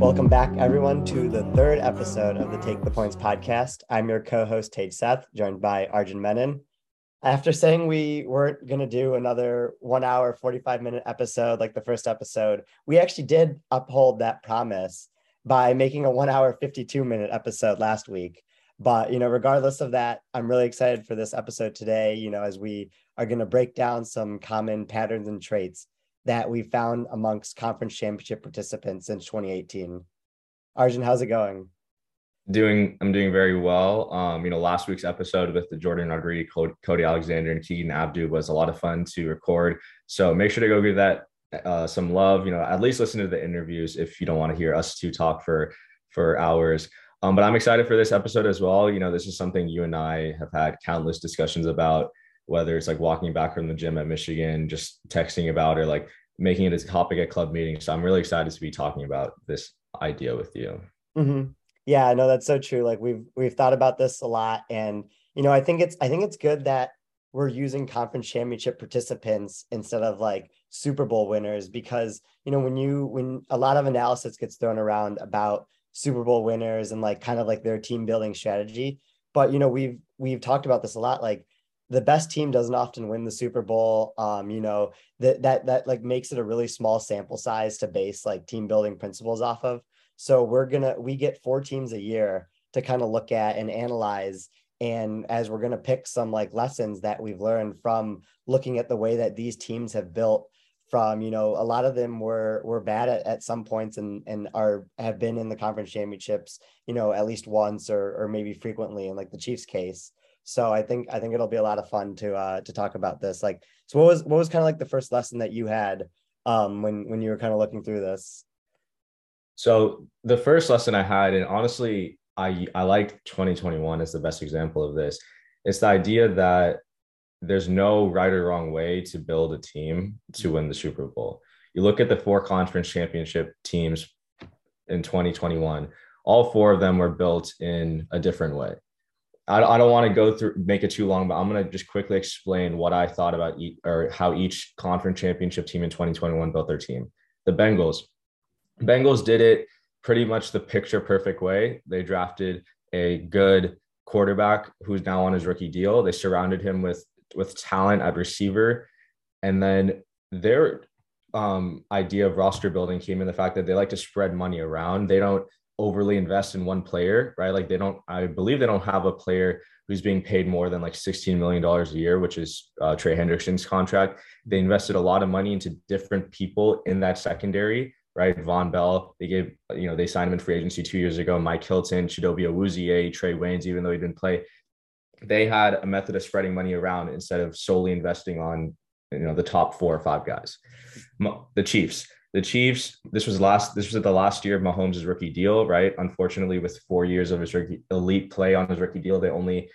Welcome back, everyone, to the third episode of the Take the Points podcast. I'm your co host, Tej Seth, joined by Arjun Menon. After saying we weren't going to do another one hour, 45 minute episode like the first episode, we actually did uphold that promise by making a one hour, 52 minute episode last week. But, you know, regardless of that, I'm really excited for this episode today, you know, as we are going to break down some common patterns and traits that we found amongst conference championship participants since 2018. Arjun, how's it going? Doing, I'm doing very well. Um, you know, last week's episode with the Jourdan Rodrigue, Cody Alexander, and Keegan Abdoo was a lot of fun to record. So make sure to go give that uh, some love. You know, at least listen to the interviews if you don't want to hear us two talk for for hours. Um, but I'm excited for this episode as well. You know, this is something you and I have had countless discussions about whether it's like walking back from the gym at Michigan, just texting about or like making it a topic at club meetings. So I'm really excited to be talking about this idea with you. Mm-hmm. Yeah, no, that's so true. Like we've we've thought about this a lot, and you know, I think it's I think it's good that we're using conference championship participants instead of like Super Bowl winners because you know when you when a lot of analysis gets thrown around about Super Bowl winners and like kind of like their team building strategy, but you know we've we've talked about this a lot. Like the best team doesn't often win the Super Bowl. Um, you know, that that that like makes it a really small sample size to base like team building principles off of. So we're gonna we get four teams a year to kind of look at and analyze. And as we're gonna pick some like lessons that we've learned from looking at the way that these teams have built from, you know, a lot of them were were bad at, at some points and and are have been in the conference championships, you know, at least once or or maybe frequently in like the Chiefs case. So I think I think it'll be a lot of fun to uh to talk about this. Like, so what was what was kind of like the first lesson that you had um when when you were kind of looking through this? So the first lesson I had, and honestly, I I like 2021 as the best example of this. It's the idea that there's no right or wrong way to build a team to win the Super Bowl. You look at the four conference championship teams in 2021, all four of them were built in a different way. I, I don't want to go through make it too long, but I'm going to just quickly explain what I thought about or how each conference championship team in 2021 built their team. The Bengals, Bengals did it pretty much the picture perfect way. They drafted a good quarterback who's now on his rookie deal. They surrounded him with with talent at receiver, and then their um, idea of roster building came in the fact that they like to spread money around. They don't overly invest in one player, right? Like they don't, I believe they don't have a player who's being paid more than like $16 million a year, which is uh, Trey Hendrickson's contract. They invested a lot of money into different people in that secondary, right? Vonn Bell, they gave, you know, they signed him in free agency two years ago. Mike Hilton, Chidobe Awuzie, Trae Waynes, even though he didn't play. They had a method of spreading money around instead of solely investing on, you know, the top four or five guys. The Chiefs, the Chiefs, this was last this was the last year of Mahomes' rookie deal, right? Unfortunately, with four years of his rookie, elite play on his rookie deal, they only,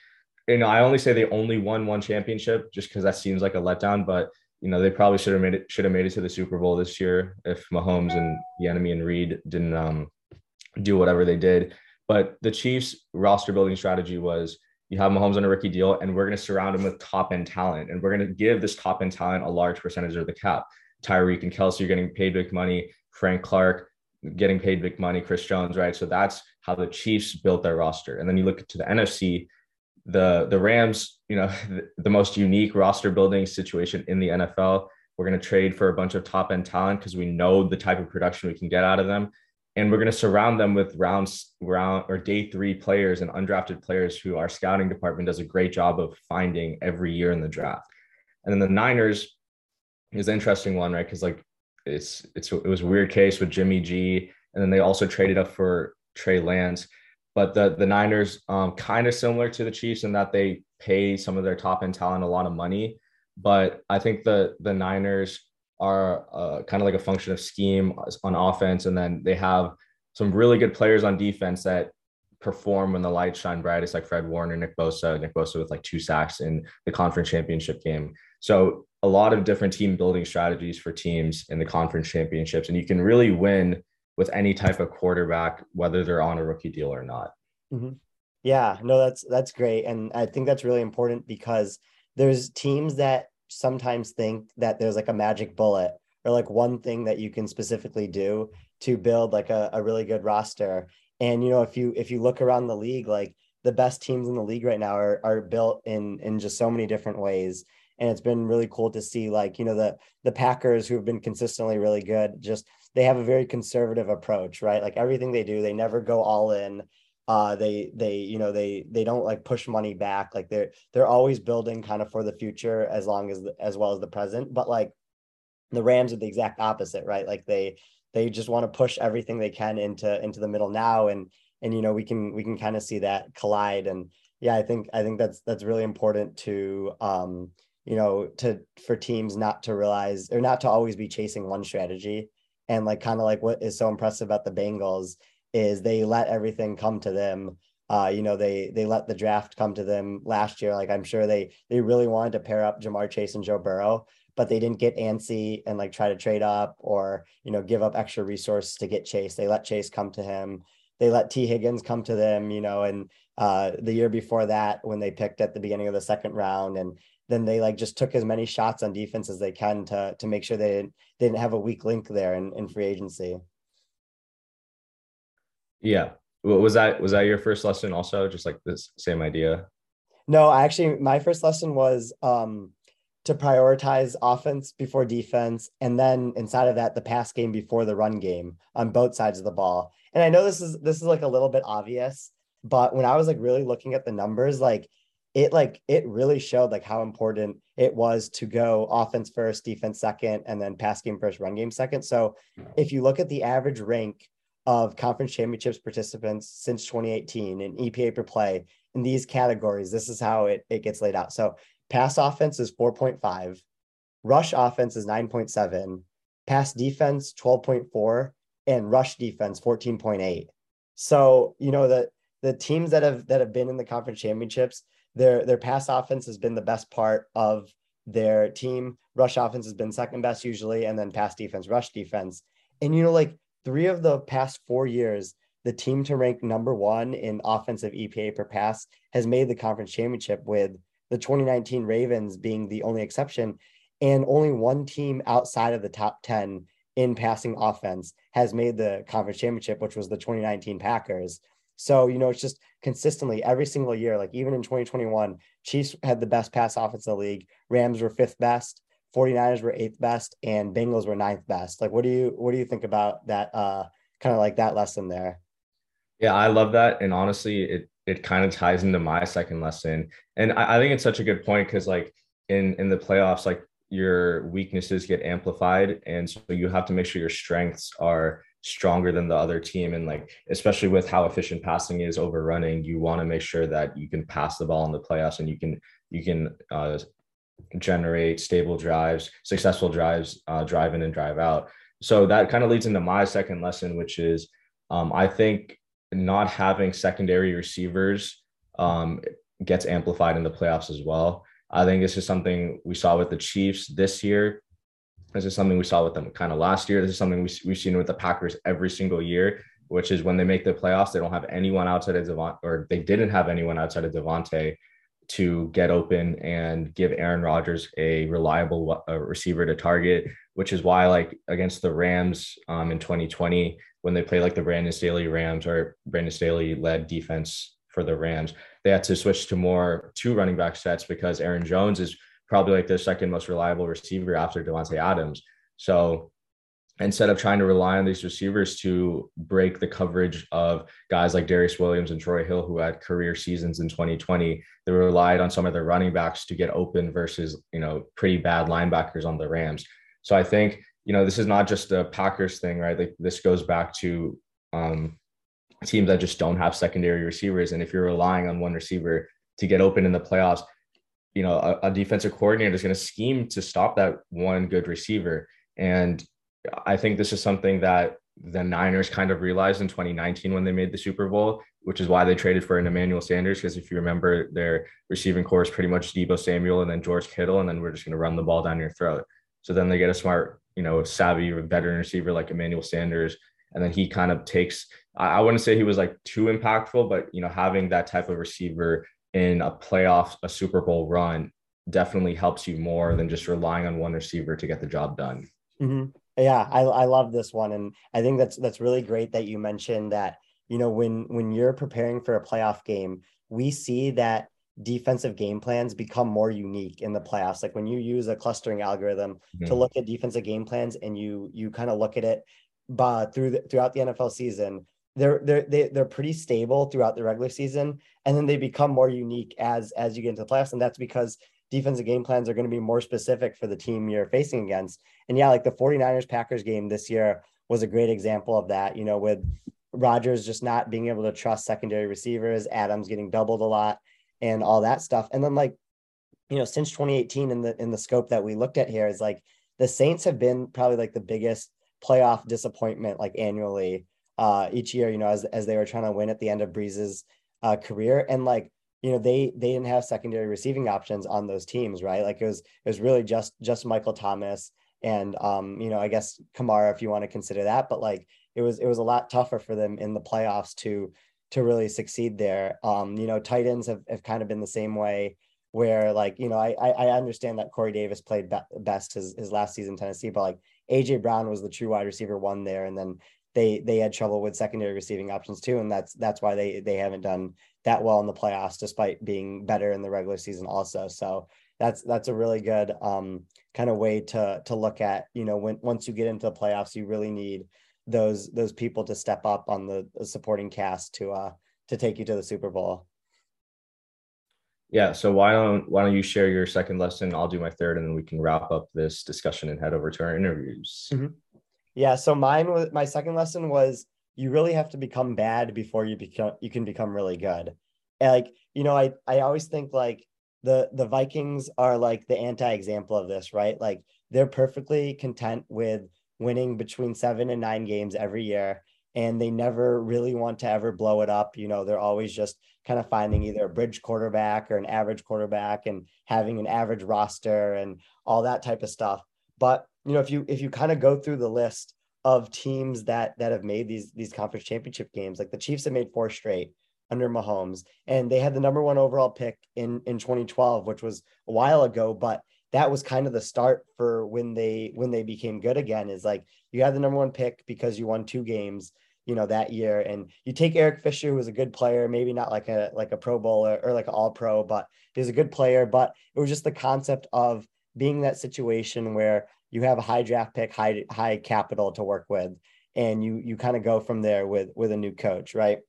you know, I only say they only won one championship just because that seems like a letdown. But you know, they probably should have made it should have made it to the Super Bowl this year if Mahomes and Bieniemy and Reid didn't um, do whatever they did. But the Chiefs' roster building strategy was you have Mahomes on a rookie deal, and we're going to surround him with top end talent, and we're going to give this top end talent a large percentage of the cap. Tyreek and Kelce are getting paid big money. Frank Clark getting paid big money. Chris Jones, right? So that's how the Chiefs built their roster. And then you look to the NFC, the the Rams, you know, the, the most unique roster building situation in the NFL. We're going to trade for a bunch of top end talent because we know the type of production we can get out of them. And we're going to surround them with rounds, round or day three players and undrafted players who our scouting department does a great job of finding every year in the draft. And then the Niners, is an interesting one, right? Because like it's it's it was a weird case with Jimmy G, and then they also traded up for Trey Lance. But the the Niners, um, kind of similar to the Chiefs in that they pay some of their top end talent a lot of money. But I think the the Niners are uh, kind of like a function of scheme on offense, and then they have some really good players on defense that perform when the lights shine brightest, like Fred Warner, Nick Bosa, Nick Bosa with like two sacks in the conference championship game. So a lot of different team building strategies for teams in the conference championships, and you can really win with any type of quarterback, whether they're on a rookie deal or not. Mm-hmm. Yeah, no, that's that's great, and I think that's really important because there's teams that sometimes think that there's like a magic bullet or like one thing that you can specifically do to build like a, a really good roster. And you know, if you if you look around the league, like the best teams in the league right now are are built in in just so many different ways. And it's been really cool to see like, you know, the the Packers who have been consistently really good, just they have a very conservative approach, right? Like everything they do, they never go all in. Uh they they you know they they don't like push money back. Like they're they're always building kind of for the future as long as as well as the present. But like the rams are the exact opposite right? Like they they just want to push everything they can into into the middle now. And and you know we can we can kind of see that collide. And yeah i think i think that's that's really important to um you know to for teams not to realize or not to always be chasing one strategy and like kind of like what is so impressive about the bengals is they let everything come to them. Uh, you know, they they let the draft come to them last year. Like I'm sure they they really wanted to pair up Ja'Marr Chase and Joe Burrow, but they didn't get antsy and like try to trade up or you know give up extra resources to get Chase. They let Chase come to him. They let Tee Higgins come to them. You know, and uh, the year before that when they picked at the beginning of the second round and then they like just took as many shots on defense as they can to to make sure they didn't, they didn't have a weak link there in, in free agency. Yeah. Was that was that your first lesson also? Just like this same idea? No, actually my first lesson was um to prioritize offense before defense and then inside of that the pass game before the run game on both sides of the ball. And I know this is this is like a little bit obvious, but when I was like really looking at the numbers like it like it really showed like how important it was to go offense first, defense second, and then pass game first, run game second. So if you look at the average rank of conference championships participants since 2018 in EPA per play in these categories. This is how it, it gets laid out. So pass offense is 4.5, rush offense is 9.7, pass defense 12.4, and rush defense 14.8. So, you know, the the teams that have that have been in the conference championships, their their pass offense has been the best part of their team. Rush offense has been second best usually, and then pass defense, rush defense. And you know, like three of the past four years, the team to rank number one in offensive EPA per pass has made the conference championship, with the 2019 Ravens being the only exception. And only one team outside of the top 10 in passing offense has made the conference championship, which was the 2019 Packers. So, you know, it's just consistently every single year, like even in 2021, Chiefs had the best pass offense in the league. Rams were fifth best. 49ers were eighth best and Bengals were ninth best. Like, what do you what do you think about that? Uh, kind of like that lesson there. Yeah, I love that, and honestly, it it kind of ties into my second lesson, and I, I think it's such a good point because like in in the playoffs, like your weaknesses get amplified, and so you have to make sure your strengths are stronger than the other team and like especially with how efficient passing is over running you want to make sure that you can pass the ball in the playoffs and you can you can uh, generate stable drives, successful drives, uh, drive in and drive out. So that kind of leads into my second lesson, which is um, I think not having secondary receivers um, gets amplified in the playoffs as well. I think this is something we saw with the Chiefs this year. This is something we saw with them kind of last year. This is something we, we've seen with the Packers every single year, which is when they make the playoffs, they don't have anyone outside of Devon, or they didn't have anyone outside of Davante to get open and give Aaron Rodgers a reliable receiver to target, which is why, like against the Rams um, in 2020, when they played like the Brandon Staley Rams or Brandon Staley led defense for the Rams, they had to switch to more two running back sets because Aaron Jones is probably like their second most reliable receiver after Davante Adams. So instead of trying to rely on these receivers to break the coverage of guys like Darious Williams and Troy Hill, who had career seasons in 2020, they relied on some of their running backs to get open versus, you know, pretty bad linebackers on the Rams. So I think, you know, this is not just a Packers thing, right? Like this goes back to um, teams that just don't have secondary receivers. And if you're relying on one receiver to get open in the playoffs, you know, a, a defensive coordinator is going to scheme to stop that one good receiver. And I think this is something that the Niners kind of realized in 2019 when they made the Super Bowl, which is why they traded for an Emmanuel Sanders. Because if you remember, their receiving corps is pretty much Deebo Samuel and then George Kittle, and then we're just going to run the ball down your throat. So then they get a smart, you know, savvy veteran receiver like Emmanuel Sanders, and then he kind of takes. I wouldn't say he was like too impactful, but you know, having that type of receiver in a playoff, a Super Bowl run definitely helps you more than just relying on one receiver to get the job done. Mm-hmm. Yeah, I, I love this one, and I think that's that's really great that you mentioned that. You know, when when you're preparing for a playoff game, we see that defensive game plans become more unique in the playoffs. Like when you use a clustering algorithm mm-hmm. to look at defensive game plans, and you you kind of look at it, but through the, throughout the NFL season, they're they're they, they're pretty stable throughout the regular season, and then they become more unique as as you get into the playoffs, and that's because defensive game plans are going to be more specific for the team you're facing against. And yeah, like the 49ers Packers game this year was a great example of that, you know, with Rodgers just not being able to trust secondary receivers, Adams getting doubled a lot and all that stuff. And then like, you know, since 2018 in the in the scope that we looked at here is like the Saints have been probably like the biggest playoff disappointment like annually uh each year, you know, as as they were trying to win at the end of Brees's uh career. And like you know they they didn't have secondary receiving options on those teams right? Like it was it was really just just michael thomas and um you know i guess kamara if you want to consider that. But like it was it was a lot tougher for them in the playoffs to to really succeed there. Um you know tight ends have, have kind of been the same way where like you know i i understand that corey davis played be- best his, his last season tennessee but like aj brown was the true wide receiver one there. And then they they had trouble with secondary receiving options too and that's that's why they they haven't done that well in the playoffs despite being better in the regular season also. So that's that's a really good um, kind of way to to look at you know when once you get into the playoffs you really need those those people to step up on the, supporting cast to uh to take you to the super bowl. Yeah so why don't why don't you share your second lesson? I'll do my third and then we can wrap up this discussion and head over to our interviews. Mm-hmm. Yeah so mine was my second lesson was you really have to become bad before you become you can become really good. And like you know, I I always think like the the Vikings are like the anti-example of this, right? Like they're perfectly content with winning between seven and nine games every year, and they never really want to ever blow it up. You know, they're always just kind of finding either a bridge quarterback or an average quarterback and having an average roster and all that type of stuff. But you know, if you if you kind of go through the list of teams that that have made these these conference championship games. Like the Chiefs have made four straight under Mahomes, and they had the number one overall pick in in 2012, which was a while ago, but that was kind of the start for when they when they became good again. Is like you had the number one pick because you won two games, you know, that year, and you take Eric Fisher, who was a good player, maybe not like a like a Pro Bowler or like an All Pro, but he was a good player. But it was just the concept of being that situation where you have a high draft pick, high high capital to work with, and you you kind of go from there with with a new coach, right?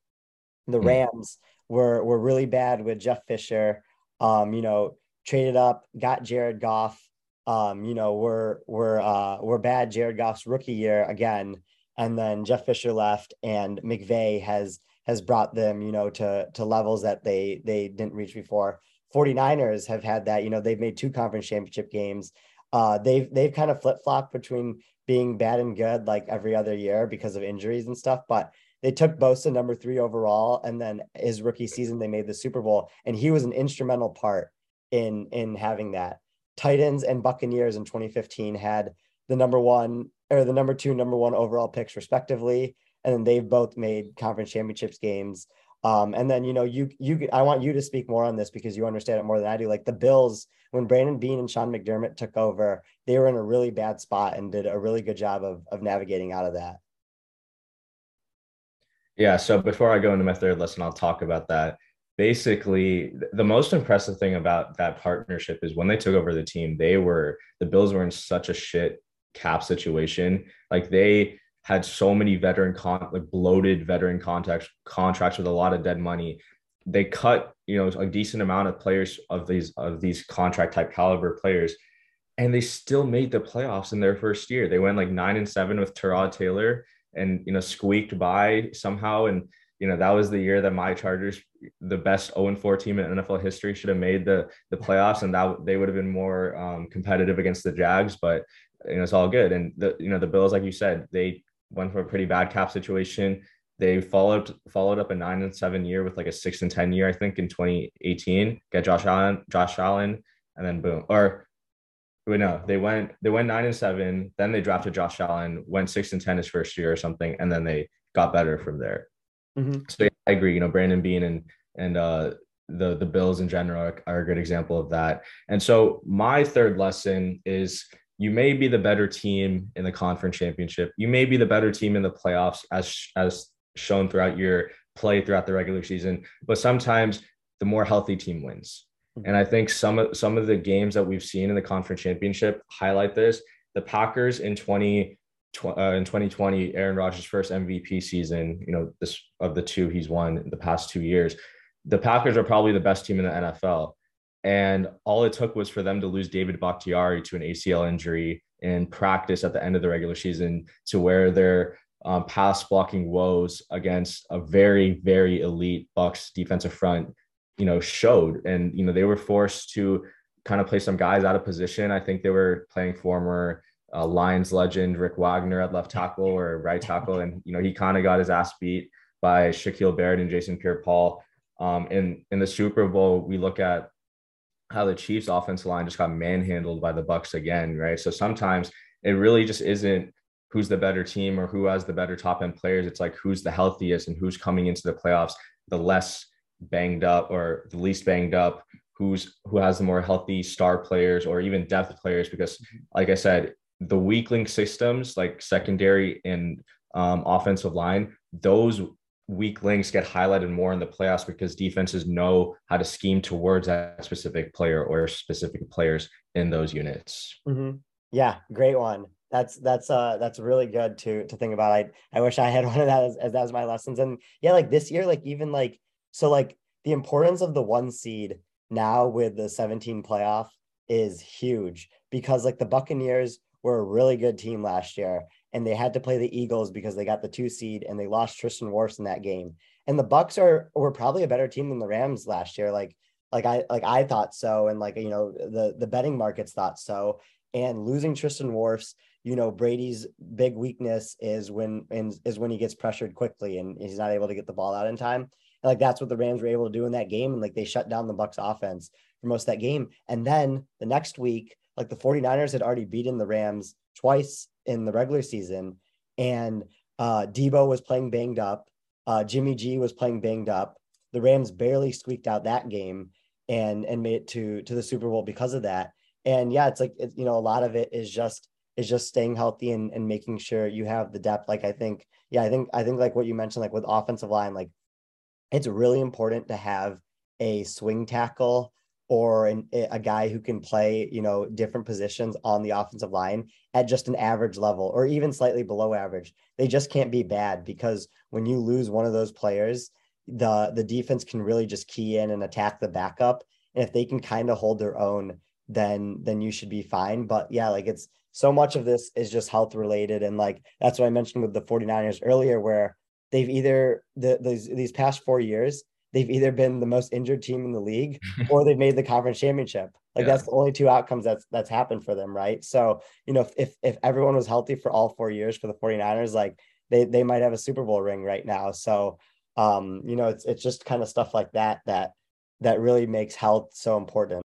The hmm. Rams were were really bad with Jeff Fisher. Um, you know, traded up, got Jared Goff. Um, you know, we're we're uh we're bad Jared Goff's rookie year again, and then Jeff Fisher left, and McVay has has brought them, you know, to to levels that they they didn't reach before. 49ers have had that, you know, they've made two conference championship games uh, they've they've kind of flip flopped between being bad and good like every other year because of injuries and stuff. But they took Bosa number three overall, and then his rookie season they made the Super Bowl, and he was an instrumental part in in having that. Titans and Buccaneers in 2015 had the number one or the number two, number one overall picks respectively, and then they've both made conference championships games. Um, and then you know you you I want you to speak more on this because you understand it more than I do. Like the Bills, when Brandon Beane and Sean McDermott took over, they were in a really bad spot and did a really good job of of navigating out of that. Yeah. So before I go into my third lesson, I'll talk about that. Basically, the most impressive thing about that partnership is when they took over the team, they were the Bills were in such a shit cap situation. Like they had so many veteran con like bloated veteran contracts contracts with a lot of dead money. They cut, you know, a decent amount of players of these of these contract type caliber players, and they still made the playoffs in their first year. They went like nine and seven with Tyrod Taylor, and you know squeaked by somehow. And you know that was the year that my Chargers, the best 0 and 4 team in NFL history, should have made the the playoffs, and that they would have been more um, competitive against the Jags. But you know it's all good. And the you know the Bills, like you said, they went from a pretty bad cap situation. They followed followed up a nine and seven year with like a six and ten year, I think, in 2018. Get Josh Allen, Josh Allen, and then boom. Or wait, no, they went they went nine and seven. Then they drafted Josh Allen, went six and ten his first year or something, and then they got better from there. Mm-hmm. So yeah, I agree. You know, Brandon Beane and and uh, the the Bills in general are, are, a good example of that. And so my third lesson is you may be the better team in the conference championship. You may be the better team in the playoffs as as shown throughout your play throughout the regular season, but sometimes the more healthy team wins. Mm-hmm. And I think some of some of the games that we've seen in the conference championship highlight this. The Packers in 20 uh, in 2020, Aaron Rodgers' first MVP season, you know, this of the two he's won in the past two years. The Packers are probably the best team in the NFL. And all it took was for them to lose David Bakhtiari to an ACL injury in practice at the end of the regular season to where their um, pass blocking woes against a very, very elite Bucks defensive front, you know, showed. And, you know, they were forced to kind of play some guys out of position. I think they were playing former uh, Lions legend Rick Wagner at left tackle or right tackle. And, you know, he kind of got his ass beat by Shaquille Barrett and Jason Pierre Paul. Um, in, in the Super Bowl, we look at how the Chiefs offensive line just got manhandled by the Bucks again, right? So sometimes it really just isn't who's the better team or who has the better top end players. It's like who's the healthiest and who's coming into the playoffs the less banged up or the least banged up, who's who has the more healthy star players or even depth players. Because, like I said, the weak link systems like secondary and um, offensive line, those weak links get highlighted more in the playoffs because defenses know how to scheme towards that specific player or specific players in those units. Mm-hmm. Yeah, great one. That's that's uh that's really good to to think about. I I wish I had one of that as, as as my lessons. And yeah, like this year, like even like so like the importance of the one seed now with the 17 playoff is huge because like the Buccaneers were a really good team last year and they had to play the Eagles because they got the two seed and they lost Tristan Wirfs in that game. And the Bucks are were probably a better team than the Rams last year. Like like I like I thought so, and like you know the the betting markets thought so. And losing Tristan Wirfs, you know Brady's big weakness is when is when he gets pressured quickly and he's not able to get the ball out in time. And like that's what the Rams were able to do in that game, and like they shut down the Bucks offense for most of that game. And then the next week, like the 49ers had already beaten the Rams twice in the regular season, and uh, Deebo was playing banged up. Uh, Jimmy G was playing banged up. The Rams barely squeaked out that game and and made it to to the Super Bowl because of that. And yeah, it's like it, you know a lot of it is just is just staying healthy and, and making sure you have the depth. Like I think, yeah, I think I think like what you mentioned, like with offensive line, like it's really important to have a swing tackle or an, a guy who can play, you know, different positions on the offensive line at just an average level or even slightly below average. They just can't be bad because when you lose one of those players, the the defense can really just key in and attack the backup. And if they can kind of hold their own, then then you should be fine. But yeah, like it's so much of this is just health related. And like that's what I mentioned with the 49ers earlier, where they've either the these these past four years they've either been the most injured team in the league or they've made the conference championship. Like yeah. that's the only two outcomes that's that's happened for them, right? So, you know, if if everyone was healthy for all 4 years for the 49ers, like they they might have a Super Bowl ring right now. So, um, you know, it's it's just kind of stuff like that that that really makes health so important.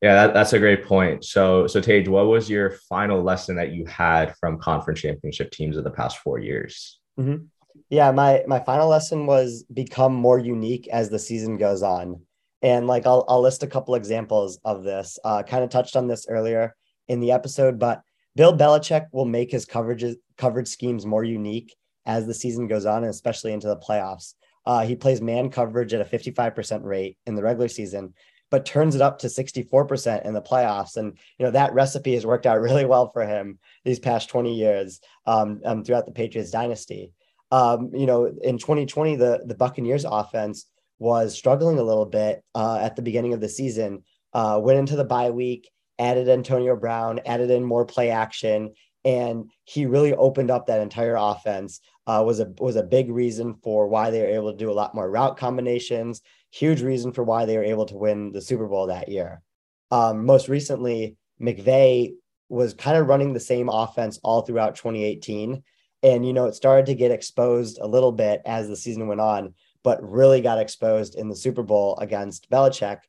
Yeah, that, that's a great point. So, so Tej, what was your final lesson that you had from conference championship teams of the past four years? Mm-hmm yeah my my final lesson was become more unique as the season goes on. And like i'll, I'll list a couple examples of this. Uh, kind of touched on this earlier in the episode but bill belichick will make his coverages coverage schemes more unique as the season goes on and especially into the playoffs. Uh, he plays man coverage at a 55% rate in the regular season but turns it up to 64% in the playoffs. And, you know, that recipe has worked out really well for him these past 20 years um, um, throughout the Patriots dynasty um, you know, in 2020, the the Buccaneers offense was struggling a little bit uh, at the beginning of the season. Uh, went into the bye week, added Antonio Brown, added in more play action, and he really opened up that entire offense. Uh, was a was a big reason for why they were able to do a lot more route combinations. Huge reason for why they were able to win the Super Bowl that year. Um, most recently, McVay was kind of running the same offense all throughout 2018 and, you know, it started to get exposed a little bit as the season went on, but really got exposed in the Super Bowl against Belichick.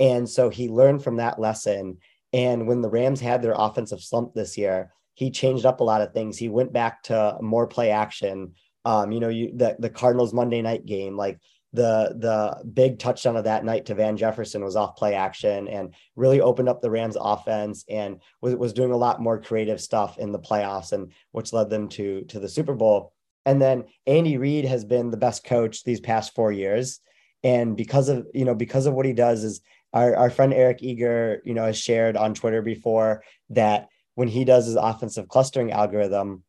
And so he learned from that lesson. And when the Rams had their offensive slump this year, he changed up a lot of things. He went back to more play action. Um, you know, you the, the Cardinals Monday night game, like the the big touchdown of that night to Van Jefferson was off play action and really opened up the Rams offense and was, was doing a lot more creative stuff in the playoffs and which led them to to the Super Bowl. And then Andy Reid has been the best coach these past four years. And because of you know because of what he does is our, our friend Eric Eager, you know, has shared on Twitter before that when he does his offensive clustering algorithm,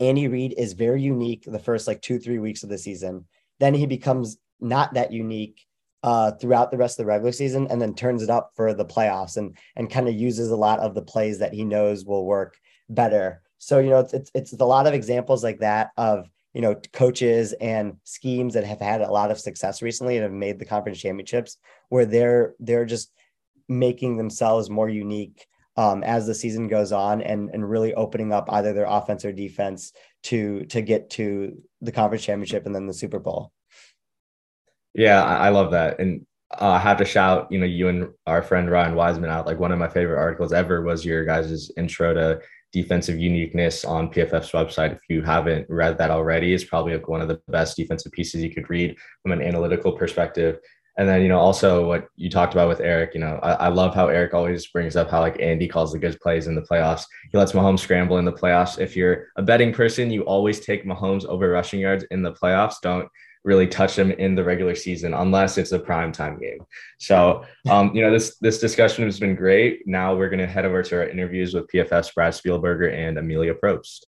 Andy Reid is very unique the first like two, three weeks of the season. Then he becomes not that unique uh, throughout the rest of the regular season and then turns it up for the playoffs and and kind of uses a lot of the plays that he knows will work better. So you know it's, it's it's a lot of examples like that of you know coaches and schemes that have had a lot of success recently and have made the conference championships where they're they're just making themselves more unique um, as the season goes on and and really opening up either their offense or defense to to get to the conference championship and then the Super Bowl. Yeah, I love that. And uh, I have to shout, you know, you and our friend Ryan Wiseman out. Like one of my favorite articles ever was your guys' intro to defensive uniqueness on PFF's website. If you haven't read that already, it's probably like one of the best defensive pieces you could read from an analytical perspective. And then, you know, also what you talked about with Eric, you know, I, I, love how Eric always brings up how like Andy calls the good plays in the playoffs. He lets Mahomes scramble in the playoffs. If you're a betting person, you always take Mahomes over rushing yards in the playoffs. Don't really touch them in the regular season unless it's a prime time game. So, um, you know, this this discussion has been great. Now we're going to head over to our interviews with PFF's Brad Spielberger and Amelia Probst.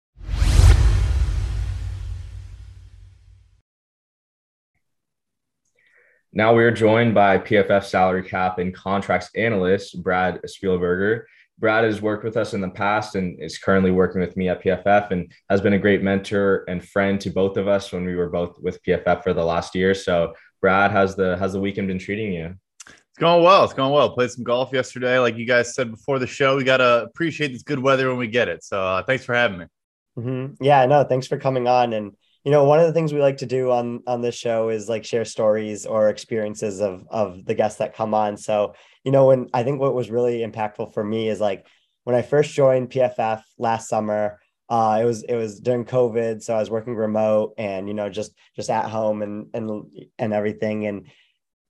Now we are joined by PFF salary cap and contracts analyst Brad Spielberger. Brad has worked with us in the past and is currently working with me at PFF and has been a great mentor and friend to both of us when we were both with PFF for the last year. So, Brad, how's the how's the weekend been treating you? It's going well. It's going well. Played some golf yesterday. Like you guys said before the show, we gotta appreciate this good weather when we get it. So, uh, thanks for having me. Mm-hmm. Yeah, no, thanks for coming on. And you know, one of the things we like to do on on this show is like share stories or experiences of of the guests that come on. So you know, when I think what was really impactful for me is like when I first joined PFF last summer, uh, it was it was during COVID, so I was working remote and you know just just at home and and and everything. And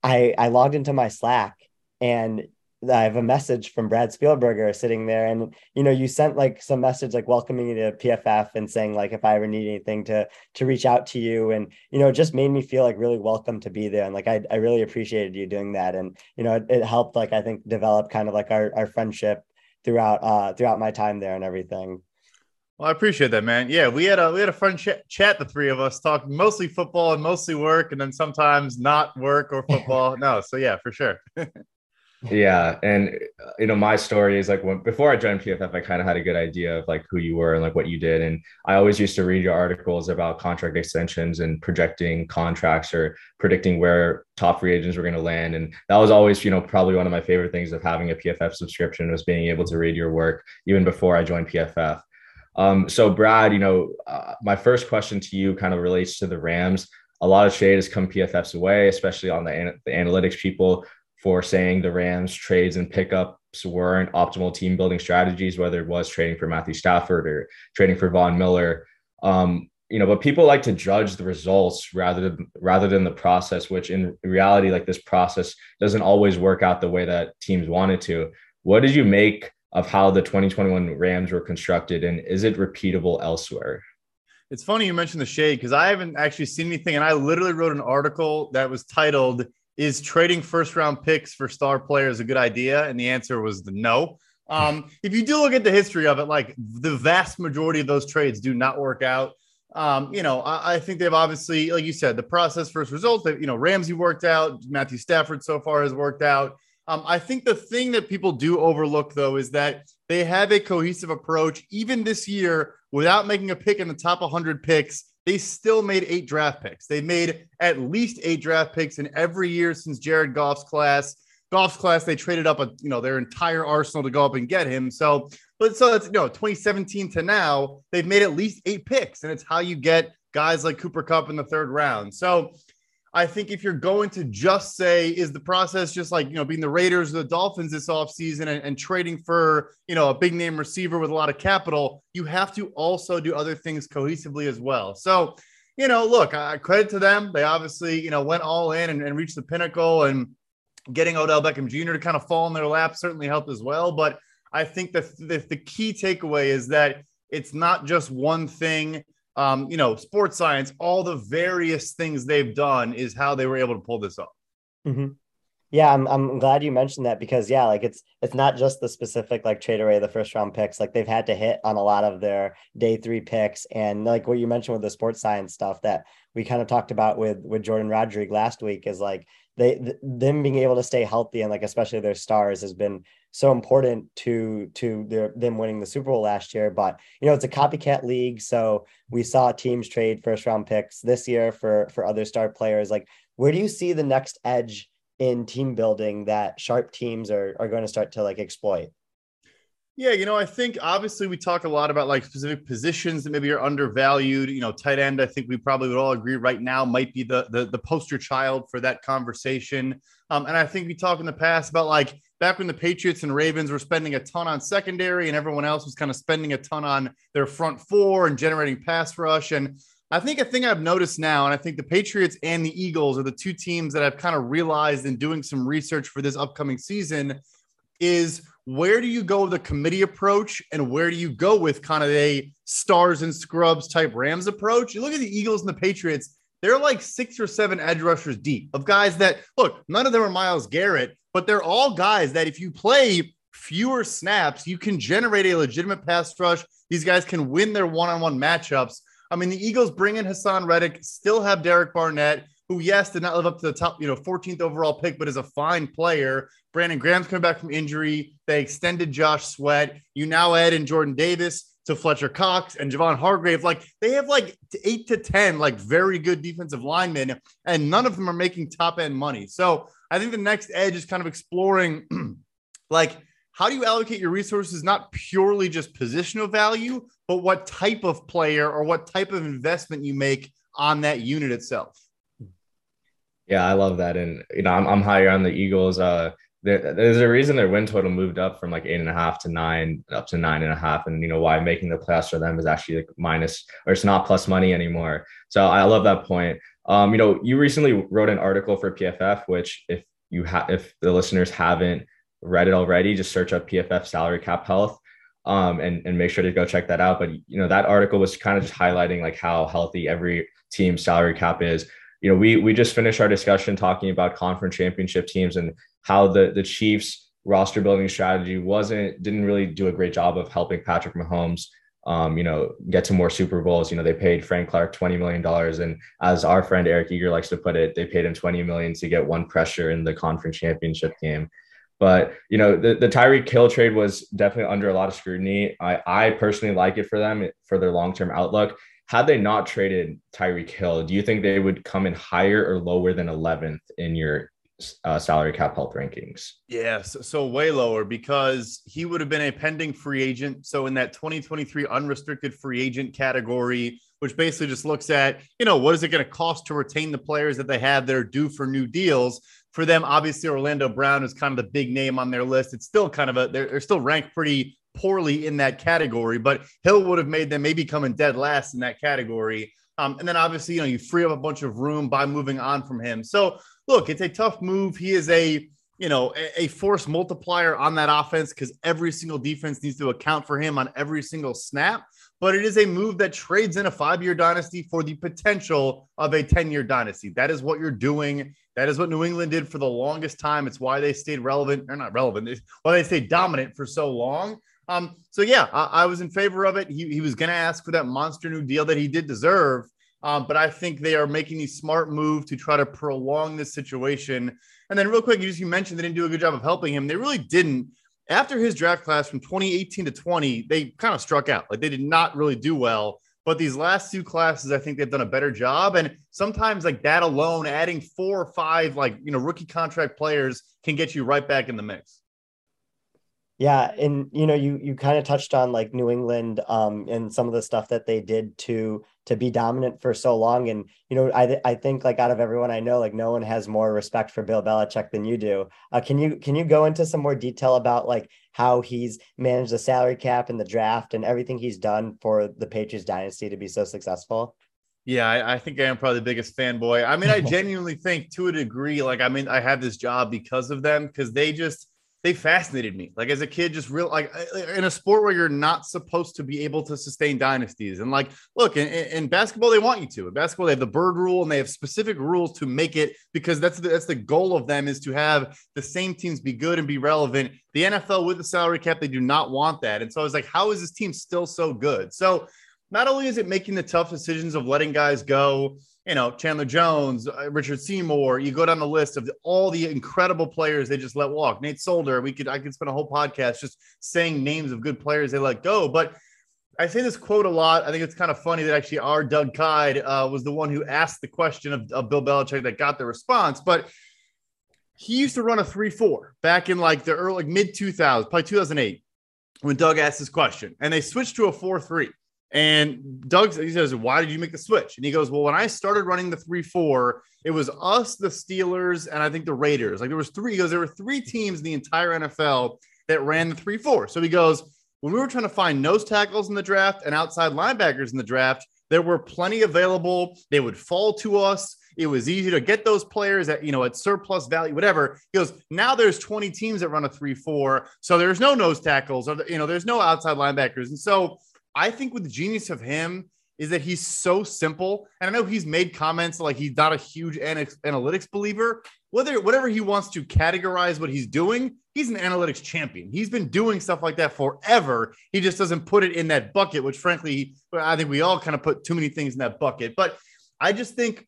I I logged into my Slack and I have a message from Brad Spielberger sitting there, and you know, you sent like some message like welcoming me to PFF and saying like if I ever need anything to to reach out to you, and you know, it just made me feel like really welcome to be there, and like I I really appreciated you doing that, and you know, it, it helped like I think develop kind of like our our friendship throughout uh throughout my time there and everything. Well, I appreciate that, man. Yeah, we had a we had a fun ch- chat, the three of us, talking mostly football and mostly work, and then sometimes not work or football. no, so yeah, for sure. yeah and you know my story is like when before i joined pff i kind of had a good idea of like who you were and like what you did and i always used to read your articles about contract extensions and projecting contracts or predicting where top free agents were going to land and that was always you know probably one of my favorite things of having a pff subscription was being able to read your work even before i joined pff um, so brad you know uh, my first question to you kind of relates to the rams. A lot of shade has come pff's way especially on the, the analytics people for saying the Rams trades and pickups weren't optimal team building strategies, whether it was trading for Matthew Stafford or trading for Von Miller. Um, you know, but people like to judge the results rather than rather than the process, which in reality, like this process doesn't always work out the way that teams wanted to. What did you make of how the 2021 Rams were constructed, and is it repeatable elsewhere? It's funny you mentioned the shade because I haven't actually seen anything, and I literally wrote an article that was titled is trading first round picks for star players a good idea? And the answer was the no. Um, if you do look at the history of it, like the vast majority of those trades do not work out. Um, you know, I, I, think they've obviously, like you said, the process first results. That you know, Ramsey worked out. Matthew Stafford so far has worked out. Um, I think the thing that people do overlook though is that they have a cohesive approach, even this year, without making a pick in the top 100 picks they still made eight draft picks. They made at least eight draft picks in every year since Jared Goff's class. Goff's class, they traded up a you know their entire arsenal to go up and get him. So, but so that's you know 2017 to now, they've made at least eight picks, and it's how you get guys like Cooper Kupp in the third round. So I think if you're going to just say, is the process just like, you know, being the Raiders or the Dolphins this offseason and, and trading for, you know, a big name receiver with a lot of capital, you have to also do other things cohesively as well. So you know, look, credit to them. They obviously, you know, went all in and, and reached the pinnacle and getting Odell Beckham Jr. to kind of fall in their lap certainly helped as well. But I think that the, the key takeaway is that it's not just one thing. Um, you know, sports science, all the various things they've done is how they were able to pull this off. Mm-hmm. Yeah, I'm I'm glad you mentioned that because yeah, like it's it's not just the specific like trade away the first round picks. Like they've had to hit on a lot of their day three picks, and like what you mentioned with the sports science stuff that we kind of talked about with with Jourdan Rodrigue last week is like they th- them being able to stay healthy and like especially their stars has been so important to to their them winning the Super Bowl last year. But you know it's a copycat league, so we saw teams trade first round picks this year for for other star players. Like where do you see the next edge? in team building that sharp teams are, are going to start to like exploit? Yeah, you know, I think obviously we talk a lot about like specific positions that maybe are undervalued. You know, tight end, I think we probably would all agree right now might be the the, the poster child for that conversation. Um, and I think we talked in the past about like back when the Patriots and Ravens were spending a ton on secondary and everyone else was kind of spending a ton on their front four and generating pass rush. And I think a thing I've noticed now, and I think the Patriots and the Eagles are the two teams that I've kind of realized in doing some research for this upcoming season is where do you go with a committee approach and where do you go with kind of a stars and scrubs type Rams approach? You look at the Eagles and the Patriots, they're like six or seven edge rushers deep of guys that look, none of them are Myles Garrett, but they're all guys that if you play fewer snaps, you can generate a legitimate pass rush. These guys can win their one on one matchups. I mean, the Eagles bring in Haason Reddick, still have Derek Barnett, who, yes, did not live up to the top, you know, 14th overall pick, but is a fine player. Brandon Graham's coming back from injury. They extended Josh Sweat. You now add in Jordan Davis to Fletcher Cox and Javon Hargrave. Like they have like eight to 10, like very good defensive linemen, and none of them are making top end money. So I think the next edge is kind of exploring like how do you allocate your resources, not purely just positional value, but what type of player or what type of investment you make on that unit itself? Yeah, I love that. And, you know, I'm, I'm higher on the Eagles. Uh, there, there's a reason their win total moved up from like eight and a half to nine up to nine and a half. And, you know, why making the playoffs for them is actually like minus or it's not plus money anymore. So I love that point. Um, you know, you recently wrote an article for PFF, which if you have, if the listeners haven't read it already, just search up PFF salary cap health um, and, and make sure to go check that out. But, you know, that article was kind of just highlighting like how healthy every team's salary cap is. You know, we, we just finished our discussion talking about conference championship teams and how the, the Chiefs roster building strategy wasn't, didn't really do a great job of helping Patrick Mahomes um, you know, get to more Super Bowls. You know, they paid Frank Clark $20 million. And as our friend Eric Eager likes to put it, they paid him 20 million to get one pressure in the conference championship game. But you know, the, the Tyreek Hill trade was definitely under a lot of scrutiny. I, I personally like it for them for their long-term outlook. Had they not traded Tyreek Hill, do you think they would come in higher or lower than 11th in your uh, salary cap health rankings? Yes, so way lower because he would have been a pending free agent. So in that 2023 unrestricted free agent category, which basically just looks at, you know, what is it going to cost to retain the players that they have that are due for new deals? for them, obviously Orlando Brown is kind of the big name on their list. It's still kind of a they're, they're still ranked pretty poorly in that category, but Hill would have made them maybe coming dead last in that category. Um, and then obviously, you know, you free up a bunch of room by moving on from him. So look, it's a tough move. He is a you know a, a force multiplier on that offense because every single defense needs to account for him on every single snap but it is a move that trades in a five year dynasty for the potential of a 10 year dynasty. That is what you're doing. That is what New England did for the longest time. It's why they stayed relevant, or not relevant, why they stayed dominant for so long. Um, so, yeah, I, I was in favor of it. He, he was going to ask for that monster new deal that he did deserve. Um, but I think they are making these smart move to try to prolong this situation. And then, real quick, you just you mentioned they didn't do a good job of helping him. They really didn't after his draft class from 2018 to 20, they kind of struck out. Like they did not really do well. But these last two classes, I think they've done a better job. And sometimes, like that alone, adding four or five, like, you know, rookie contract players can get you right back in the mix. Yeah, and you know, you you kind of touched on like New England um and some of the stuff that they did to to be dominant for so long. And you know, I I think like out of everyone I know, like no one has more respect for Bill Belichick than you do. Uh, can you can you go into some more detail about like how he's managed the salary cap and the draft and everything he's done for the Patriots dynasty to be so successful? Yeah, I, I, think I am probably the biggest fanboy. I mean, I genuinely think to a degree, like I mean, I have this job because of them because they just they fascinated me. Like as a kid, just real like in a sport where you're not supposed to be able to sustain dynasties. And like, look, in, in basketball, they want you to. In basketball, they have the bird rule and they have specific rules to make it because that's the, that's the goal of them is to have the same teams be good and be relevant. The NFL with the salary cap, they do not want that. And so I was like, how is this team still so good? So not only is it making the tough decisions of letting guys go, you know, Chandler Jones, uh, Richard Seymour, you go down the list of all the incredible players they just let walk. Nate Solder, we could I could spend a whole podcast just saying names of good players they let go. But I say this quote a lot. I think it's kind of funny that actually our Doug Kyed uh, was the one who asked the question of, of Bill Belichick that got the response. But he used to run a 3-4 back in like the early like mid 2000s, probably 2008, when Doug asked this question. And they switched to a 4-3. And Doug he says, Why did you make the switch? And he goes, Well, when I started running the 3 4, it was us, the Steelers, and I think the Raiders. Like there was three, he goes, there were three teams in the entire NFL that ran the 3 4. So he goes, When we were trying to find nose tackles in the draft and outside linebackers in the draft, there were plenty available. They would fall to us. It was easy to get those players at, you know, at surplus value, whatever. He goes, now there's 20 teams that run a 3 4. So there's no nose tackles or, you know, there's no outside linebackers. And so I think with the genius of him is that he's so simple. And I know he's made comments like he's not a huge analytics believer. Whether whatever he wants to categorize what he's doing, he's an analytics champion. He's been doing stuff like that forever. He just doesn't put it in that bucket, which frankly, I think we all kind of put too many things in that bucket. But I just think,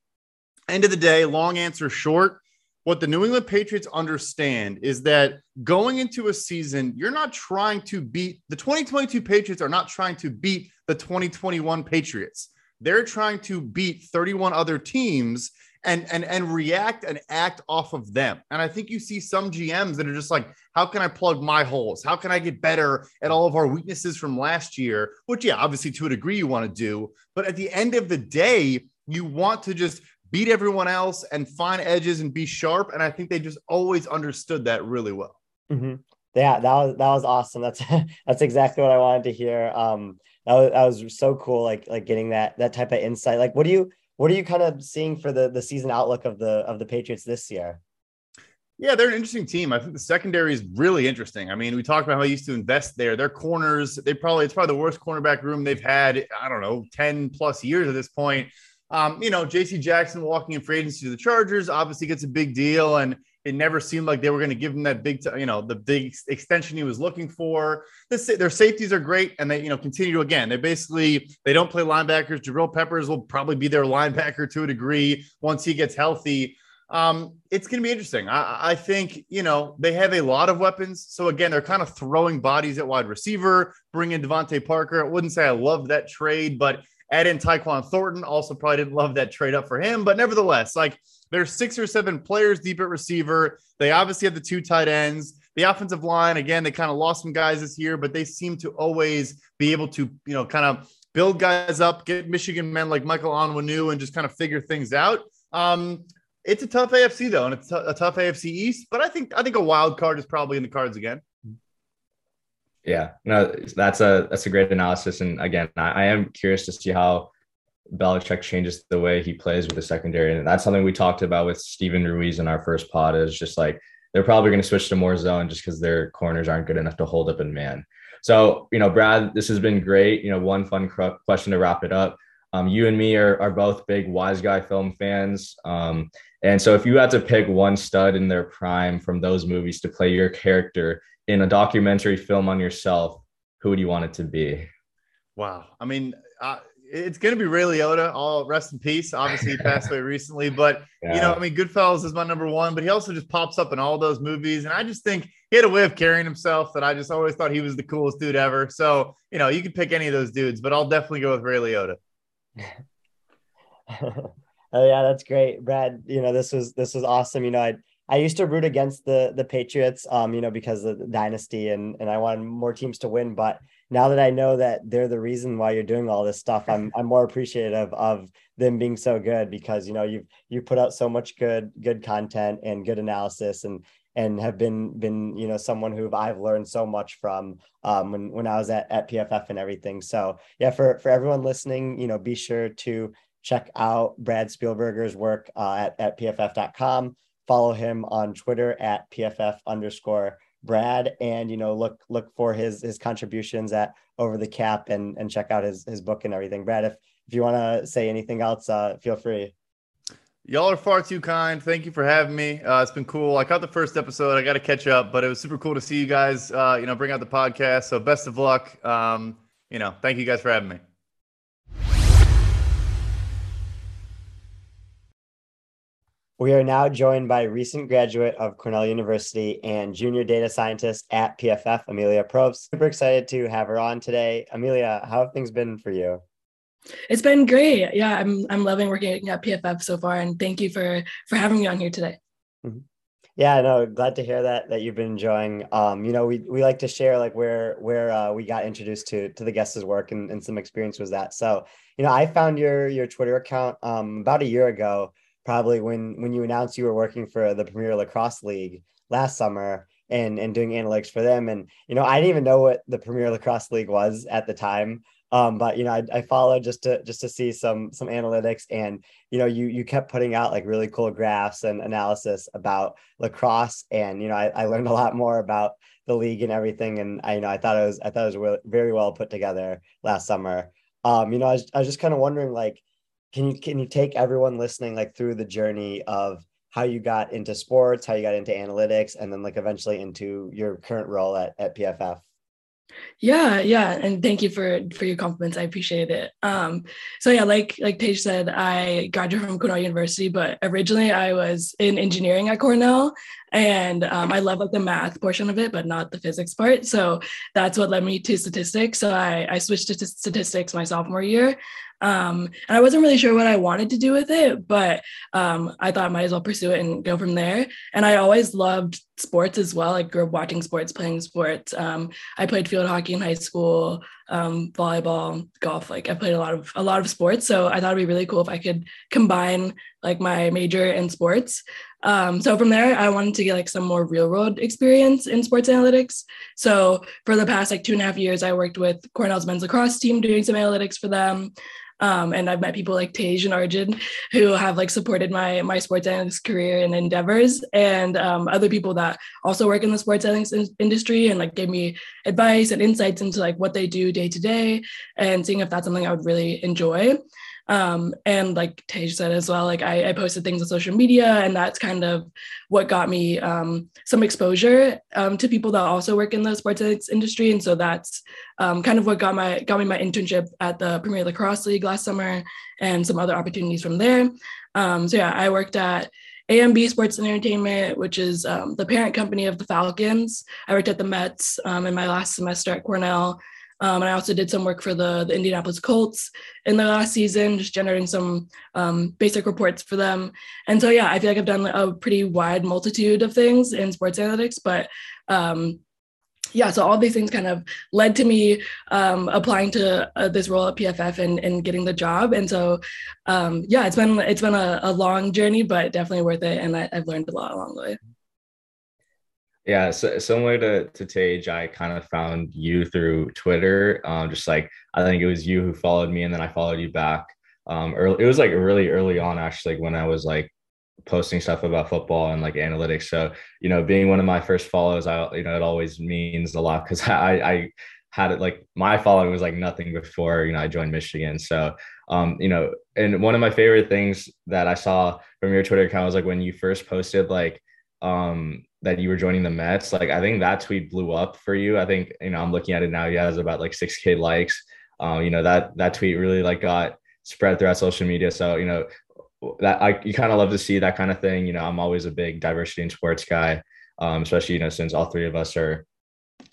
end of the day, long answer short, what the New England Patriots understand is that going into a season, you're not trying to beat the 2022 Patriots are not trying to beat the 2021 Patriots. They're trying to beat 31 other teams and and and react and act off of them. And I think you see some GMs that are just like, how can I plug my holes? How can I get better at all of our weaknesses from last year? Which, yeah, obviously to a degree you want to do, but at the end of the day, you want to just beat everyone else and find edges and be sharp. And I think they just always understood that really well. Mm-hmm. Yeah, that was that was awesome. That's that's exactly what I wanted to hear. Um, that was, that was so cool. Like like getting that that type of insight. Like, what do you what are you kind of seeing for the the season outlook of the of the Patriots this year? Yeah, they're an interesting team. I think the secondary is really interesting. I mean, we talked about how they used to invest there. Their corners, they probably it's probably the worst cornerback room they've had. I don't know, ten plus years at this point. Um, you know, JC Jackson walking in free agency to the Chargers obviously gets a big deal, and it never seemed like they were going to give him that big, you know, the big extension he was looking for. This, their safeties are great, and they, you know, continue to again. They basically they don't play linebackers. Jabril Peppers will probably be their linebacker to a degree once he gets healthy. Um, it's going to be interesting. I, I think you know they have a lot of weapons. So again, they're kind of throwing bodies at wide receiver, bringing in DeVante Parker. I wouldn't say I love that trade, but Add in Tyquan Thornton. Also, probably didn't love that trade up for him, but nevertheless, like there's six or seven players deep at receiver. They obviously have the two tight ends. The offensive line, again, they kind of lost some guys this year, but they seem to always be able to, you know, kind of build guys up, get Michigan men like Michael Onwenu, and just kind of figure things out. Um, it's a tough AFC though, and it's a tough AFC East. But I think I think a wild card is probably in the cards again. Yeah, no, that's a that's a great analysis. And again, I, I am curious to see how Belichick changes the way he plays with the secondary. And that's something we talked about with Steven Ruiz in our first pod is just like they're probably going to switch to more zone just because their corners aren't good enough to hold up in man. So, you know, Brad, this has been great. You know, one fun question to wrap it up. Um, you and me are, are both big Wise Guy film fans. Um, and so if you had to pick one stud in their prime from those movies to play your character in a documentary film on yourself, who would you want it to be? Wow. I mean, uh, it's going to be Ray Liotta. All rest in peace. Obviously, he passed away recently, but yeah. you know, I mean, Goodfellas is my number one. But he also just pops up in all those movies, and I just think he had a way of carrying himself that I just always thought he was the coolest dude ever. So you know, you could pick any of those dudes, but I'll definitely go with Ray Liotta. oh yeah, that's great, Brad. You know, this was this was awesome. You know, I I used to root against the the Patriots, um, you know, because of the dynasty and and I wanted more teams to win. But now that I know that they're the reason why you're doing all this stuff, I'm I'm more appreciative of them being so good because you know you've you put out so much good good content and good analysis and and have been been you know someone who I've learned so much from um, when when I was at at PFF and everything. So yeah, for for everyone listening, you know, be sure to check out Brad Spielberger's work uh, at, at pff.com. Follow him on Twitter at pff underscore Brad, and you know look look for his his contributions at Over the Cap and and check out his his book and everything. Brad, if if you want to say anything else, uh, feel free. Y'all are far too kind. Thank you for having me. Uh, it's been cool. I caught the first episode. I got to catch up, but it was super cool to see you guys. Uh, you know, bring out the podcast. So best of luck. Um, you know, thank you guys for having me. We are now joined by recent graduate of Cornell University and junior data scientist at PFF, Amelia Probst. Super excited to have her on today. Amelia, how have things been for you? It's been great. Yeah, I'm I'm loving working at PFF so far, and thank you for for having me on here today. Mm-hmm. Yeah, no, glad to hear that that you've been enjoying. Um, you know, we we like to share like where where uh, we got introduced to to the guests' work and, and some experience was that. So, you know, I found your your Twitter account um about a year ago probably when when you announced you were working for the Premier Lacrosse League last summer and and doing analytics for them. And you know, I didn't even know what the Premier Lacrosse League was at the time. Um, but you know, I, I followed just to just to see some some analytics, and you know, you you kept putting out like really cool graphs and analysis about lacrosse, and you know, I, I learned a lot more about the league and everything. And I you know, I thought it was I thought it was very well put together last summer. Um, you know, I was, I was just kind of wondering like can you can you take everyone listening like through the journey of how you got into sports, how you got into analytics, and then like eventually into your current role at, at PFF? Yeah, yeah, and thank you for for your compliments. I appreciate it. Um, so yeah, like like Tej said, I graduated from Cornell University, but originally I was in engineering at Cornell, and um, I love like the math portion of it, but not the physics part. So that's what led me to statistics. So I I switched to statistics my sophomore year, um, and I wasn't really sure what I wanted to do with it, but um, I thought I might as well pursue it and go from there. And I always loved sports as well. I grew up watching sports, playing sports. Um, I played field hockey in high school, um, volleyball, golf. Like I played a lot of a lot of sports. So I thought it'd be really cool if I could combine like my major in sports. Um, so from there, I wanted to get like some more real world experience in sports analytics. So for the past like two and a half years, I worked with Cornell's men's lacrosse team doing some analytics for them. Um, and I've met people like Tej and Arjun who have like supported my my sports analytics career and endeavors, and um, other people that also work in the sports analytics in- industry and like gave me advice and insights into like what they do day to day, and seeing if that's something I would really enjoy. Um, and like Tej said as well, like I, I, posted things on social media, and that's kind of what got me um, some exposure um, to people that also work in the sports industry. And so that's um, kind of what got my got me my internship at the Premier Lacrosse League last summer, and some other opportunities from there. Um, so yeah, I worked at AMB Sports and Entertainment, which is um, the parent company of the Falcons. I worked at the Mets um, in my last semester at Cornell, um, and I also did some work for the, the Indianapolis Colts in the last season, just generating some um, basic reports for them. And so, yeah, I feel like I've done a pretty wide multitude of things in sports analytics, but um, yeah, so all these things kind of led to me um, applying to uh, this role at PFF and, and getting the job. And so, um, yeah, it's been it's been a, a, long journey, but definitely worth it. And I, have learned a lot along the way. Yeah, so similar to to Tej, I kind of found you through Twitter. Um, just like I think it was you who followed me, and then I followed you back. Um, early, it was like really early on, actually, when I was like posting stuff about football and like analytics. So you know, being one of my first follows, I you know it always means a lot because I I had it like my following was like nothing before you know I joined Michigan. So um, you know, and one of my favorite things that I saw from your Twitter account was like when you first posted like um that you were joining the Mets. Like I think that tweet blew up for you. I think you know I'm looking at it now. He has about like six k likes. Um, you know that that tweet really like got spread throughout social media. So you know that I you kind of love to see that kind of thing. You know I'm always a big diversity in sports guy, um, especially you know since all three of us are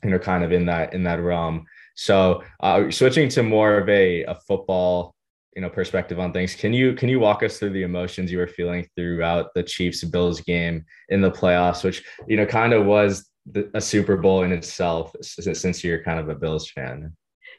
you know kind of in that in that realm. So uh, switching to more of a, a football you know perspective on things. Can you can you walk us through the emotions you were feeling throughout the chiefs bills game in the playoffs which you know kind of was the, a super bowl in itself since you're kind of a bills fan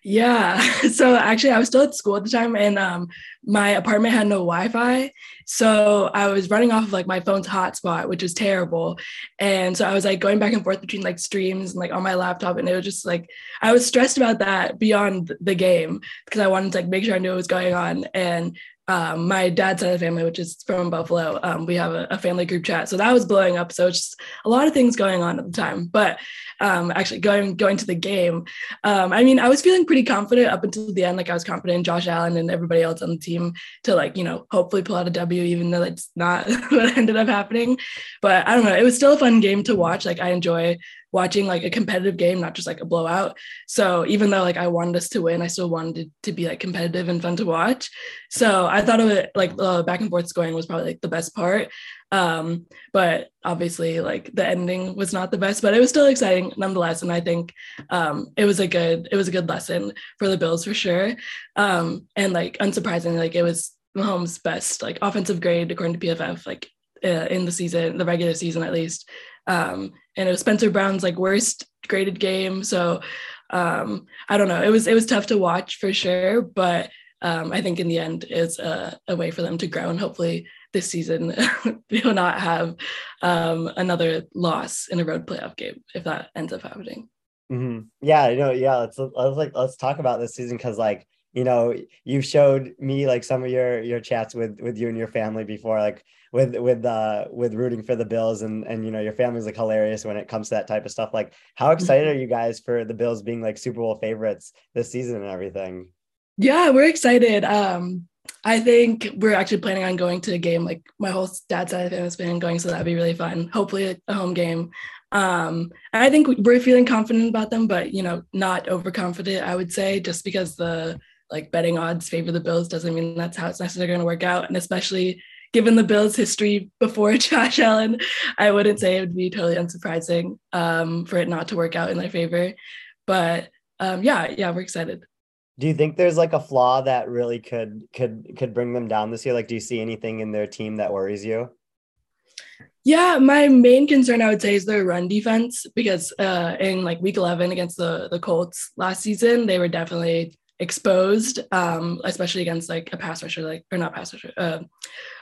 yeah. So actually, I was still at school at the time, and um, my apartment had no Wi-Fi. So I was running off of like my phone's hotspot, which was terrible. And so I was like going back and forth between like streams and like on my laptop, and it was just like I was stressed about that beyond the game because I wanted to like make sure I knew what was going on. And um, my dad's side of the family, which is from Buffalo, um, we have a, a, family group chat. So that was blowing up. So it's just a lot of things going on at the time. But um, actually going going to the game, um, I mean, I was feeling pretty confident up until the end. Like I was confident in Josh Allen and everybody else on the team to like, you know, hopefully pull out a W, even though it's not what ended up happening. But I don't know. It was still a fun game to watch. Like I enjoy watching like a competitive game, not just like a blowout. So even though like I wanted us to win, I still wanted to be like competitive and fun to watch. So I thought of it like the back and forth scoring was probably like the best part. Um, but obviously like the ending was not the best, but it was still exciting nonetheless. And I think um, it was a good it was a good lesson for the Bills for sure. Um, and like unsurprisingly, like it was Mahomes' best like offensive grade according to PFF, like uh, in the season, the regular season at least. Um, and it was Spencer Brown's like worst graded game. So um, I don't know. It was it was tough to watch for sure, but um, I think in the end it's a, a, way for them to grow and hopefully this season they will not have um, another loss in a road playoff game if that ends up happening. Mm-hmm. Yeah, you know, yeah. Let's let's like let's talk about this season because like you know you've showed me like some of your your chats with with you and your family before like with with uh with rooting for the bills and and you know your family's like hilarious when it comes to that type of stuff like how excited mm-hmm. are you guys for the bills being like super bowl favorites this season and everything yeah we're excited um I think we're actually planning on going to a game. Like my whole dad's side of the family has been going, so that'd be really fun. Hopefully, a home game. Um, I think we're feeling confident about them, but you know, not overconfident. I would say just because the like betting odds favor the Bills doesn't mean that's how it's necessarily going to work out. And especially given the Bills' history before Josh Allen, I wouldn't say it would be totally unsurprising um, for it not to work out in their favor. But um, yeah, yeah, we're excited. Do you think there's like a flaw that really could could could bring them down this year? Like, do you see anything in their team that worries you? Yeah, my main concern I would say is their run defense because uh, in like week 11 against the the Colts last season, they were definitely exposed, um, especially against like a pass rusher, like or not pass rusher, uh,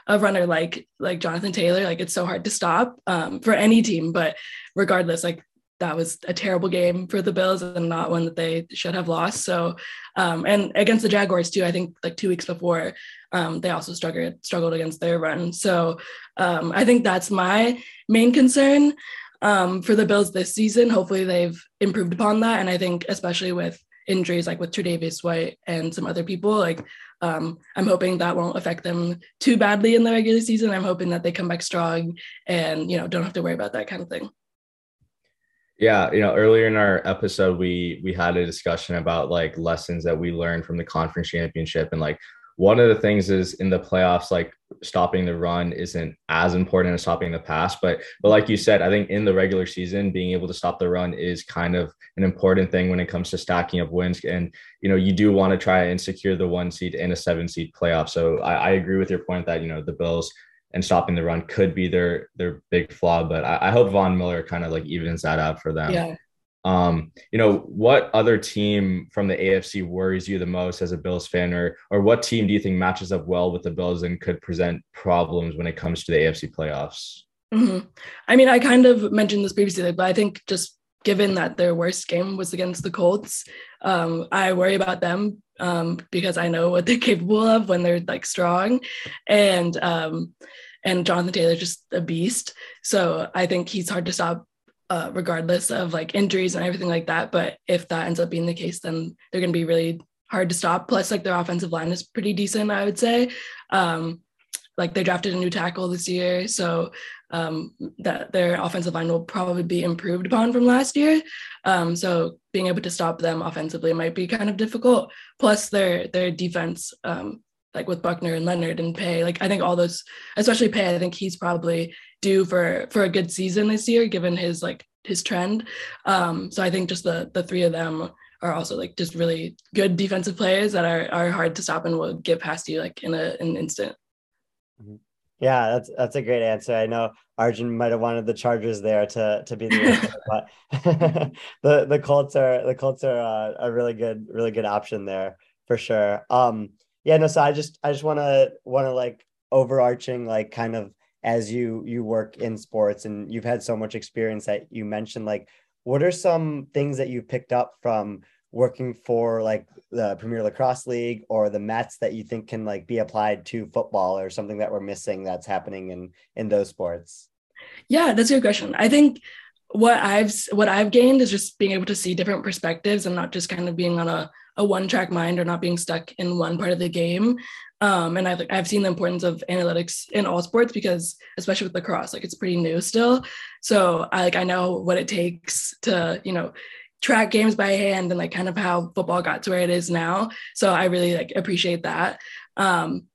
a runner like like Jonathan Taylor. Like it's so hard to stop um, for any team. But regardless, like that was a terrible game for the Bills and not one that they should have lost. So, um, and against the Jaguars too, I think like two weeks before, um, they also struggled struggled against their run. So, um, I think that's my main concern um, for the Bills this season. Hopefully, they've improved upon that, and I think especially with injuries like with Tre'Davious White and some other people, like um, I'm hoping that won't affect them too badly in the regular season. I'm hoping that they come back strong and you know don't have to worry about that kind of thing. Yeah, you know, earlier in our episode, we we had a discussion about like lessons that we learned from the conference championship and like one of the things is in the playoffs like stopping the run isn't as important as stopping the pass but but like you said i think in the regular season being able to stop the run is kind of an important thing when it comes to stacking up wins. And you know you do want to try and secure the one seed in a seven seed playoff. So I, I agree with your point that you know the bills and stopping the run could be their their big flaw but i, I hope von miller kind of like evens that out for them. Yeah um, you know, what other team from the AFC worries you the most as a Bills fan, or or what team do you think matches up well with the Bills and could present problems when it comes to the AFC playoffs? Mm-hmm. I mean, I kind of mentioned this previously, but I think just given that their worst game was against the Colts, um, I worry about them um, because I know what they're capable of when they're like strong, and um, and Jonathan Taylor just a beast. So I think he's hard to stop uh, regardless of like injuries and everything like that. But if that ends up being the case, then they're going to be really hard to stop. Plus, like their offensive line is pretty decent, I would say. Um, like they drafted a new tackle this year, so um, that their offensive line will probably be improved upon from last year. Um, so being able to stop them offensively might be kind of difficult. Plus, their their defense um, like with Buckner and Leonard and Paye. Like I think all those, especially Paye, I think he's probably due for for a good season this year, given his like his trend. Um, so I think just the the three of them are also like just really good defensive players that are are hard to stop and will get past you like in a in an instant. Mm-hmm. Yeah, that's that's a great answer. I know Arjun might have wanted the Chargers there to to be the answer, but the the Colts are the Colts are uh, a really good really good option there for sure. Um, yeah no so i just i just want to want to like overarching like kind of as you you work in sports and you've had so much experience that you mentioned like what are some things that you picked up from working for like the Premier Lacrosse League or the Mets that you think can like be applied to football or something that we're missing that's happening in in those sports? Yeah, that's a good question. I think what I've what I've gained is just being able to see different perspectives and not just kind of being on a, a one track mind or not being stuck in one part of the game. Um, and I've I've seen the importance of analytics in all sports because especially with lacrosse, like it's pretty new still. So I like I know what it takes to you know track games by hand and like kind of how football got to where it is now. So I really like appreciate that. Um,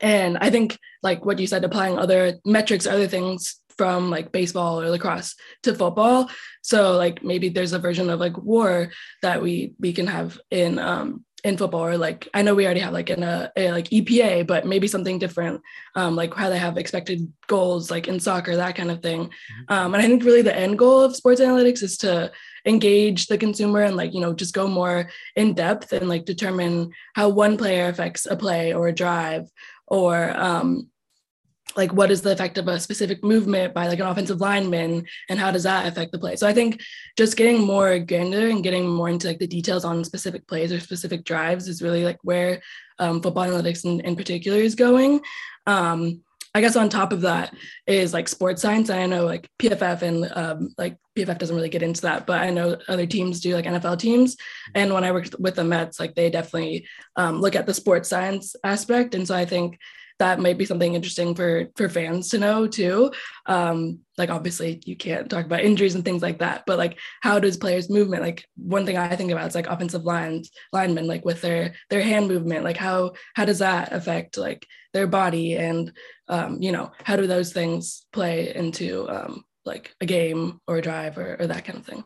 and I think like what you said, applying other metrics, other things from like baseball or lacrosse to football. So like maybe there's a version of like war that we we can have in um in football or like I know we already have like in a, a like EPA, but maybe something different, um, like how they have expected goals like in soccer, that kind of thing. Mm-hmm. Um, and I think really the end goal of sports analytics is to engage the consumer and like you know just go more in depth and like determine how one player affects a play or a drive or um, like what is the effect of a specific movement by like an offensive lineman and how does that affect the play? So i think just getting more granular and getting more into like the details on specific plays or specific drives is really like where um, football analytics in, in particular is going. Um, i guess on top of that is like sports science. I know like pff and um, like pff doesn't really get into that but i know other teams do like nfl teams. And when i worked with the mets like they definitely um, look at the sports science aspect. And so i think that might be something interesting for for fans to know too. Um, like obviously you can't talk about injuries and things like that, but like how does players' movement? Like one thing I think about is like offensive lines linemen, like with their their hand movement, like how how does that affect like their body and um, you know how do those things play into um, like a game or a drive or, or that kind of thing.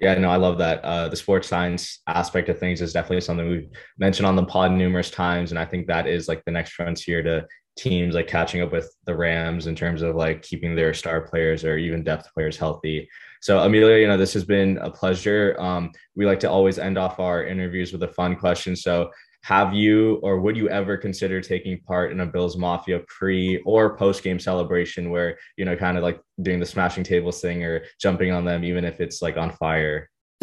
Yeah, no, I love that. Uh, the sports science aspect of things is definitely something we've mentioned on the pod numerous times, and I think that is like the next frontier to teams like catching up with the Rams in terms of like keeping their star players or even depth players healthy. So Amelia, you know, this has been a pleasure. Um, we like to always end off our interviews with a fun question. So have you or would you ever consider taking part in a Bills Mafia pre or post game celebration where, you know, kind of like doing the smashing tables thing or jumping on them, even if it's like on fire?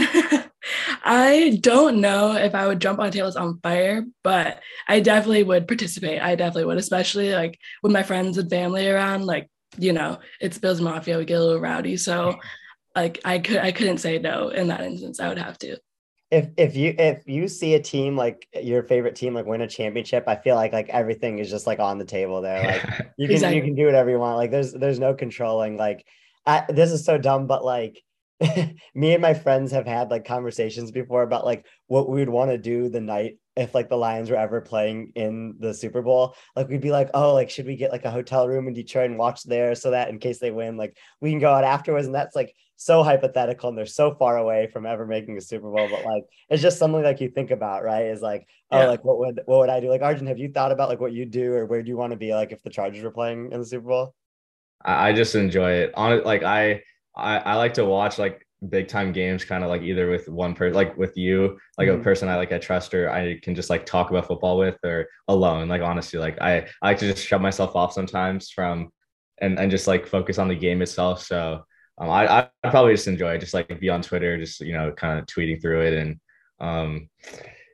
I don't know if I would jump on tables on fire, but I definitely would participate. I definitely would, especially like with my friends and family around. Like, you know, it's Bills Mafia, we get a little rowdy. So like I could I couldn't say no in that instance. I would have to if if you if you see a team like your favorite team like win a championship, I feel like like everything is just like on the table there. Like you can exactly. you can do whatever you want. Like there's there's no controlling. Like I, this is so dumb, but like me and my friends have had like conversations before about like what we would want to do the night if like the Lions were ever playing in the Super Bowl. Like we'd be like, oh, like should we get like a hotel room in Detroit and watch there so that in case they win, like we can go out afterwards. And that's like so hypothetical and they're so far away from ever making a Super Bowl. But like it's just something like you think about, right? Is like, oh, yeah. like what would what would I do? Like Arjun, have you thought about like what you do or where do you want to be like if the Chargers were playing in the Super Bowl? I just enjoy it. On like I, I I like to watch like big time games kind of like either with one person like with you like mm-hmm. a person i like i trust or i can just like talk about football with or alone like honestly like i i like to just shut myself off sometimes from and and just like focus on the game itself so um, I, I probably just enjoy it, just like be on Twitter, just you know, kind of tweeting through it, and um,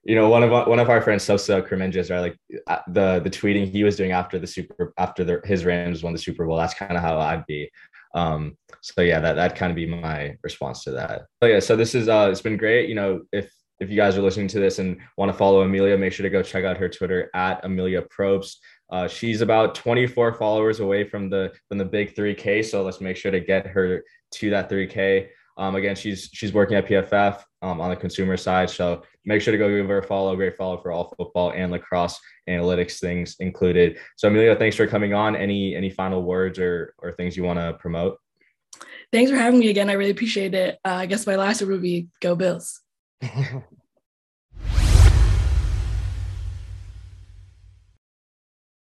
you know, one of one of our friends, Sosa Kremenjas, right, like uh, the the tweeting he was doing after the super after the, his Rams won the Super Bowl. That's kind of how I'd be. Um, so yeah, that that kind of be my response to that. But yeah, so this is uh, it's been great. You know, if if you guys are listening to this and want to follow Amelia, make sure to go check out her Twitter at Amelia Probst. Uh, she's about 24 followers away from the from the big 3K, so let's make sure to get her to that 3K. Um, again, she's she's working at PFF um, on the consumer side, so make sure to go give her a follow. Great follow for all football and lacrosse analytics things included. So Amelia, thanks for coming on. Any any final words or or things you want to promote? Thanks for having me again. I really appreciate it. Uh, I guess my last word would be go Bills.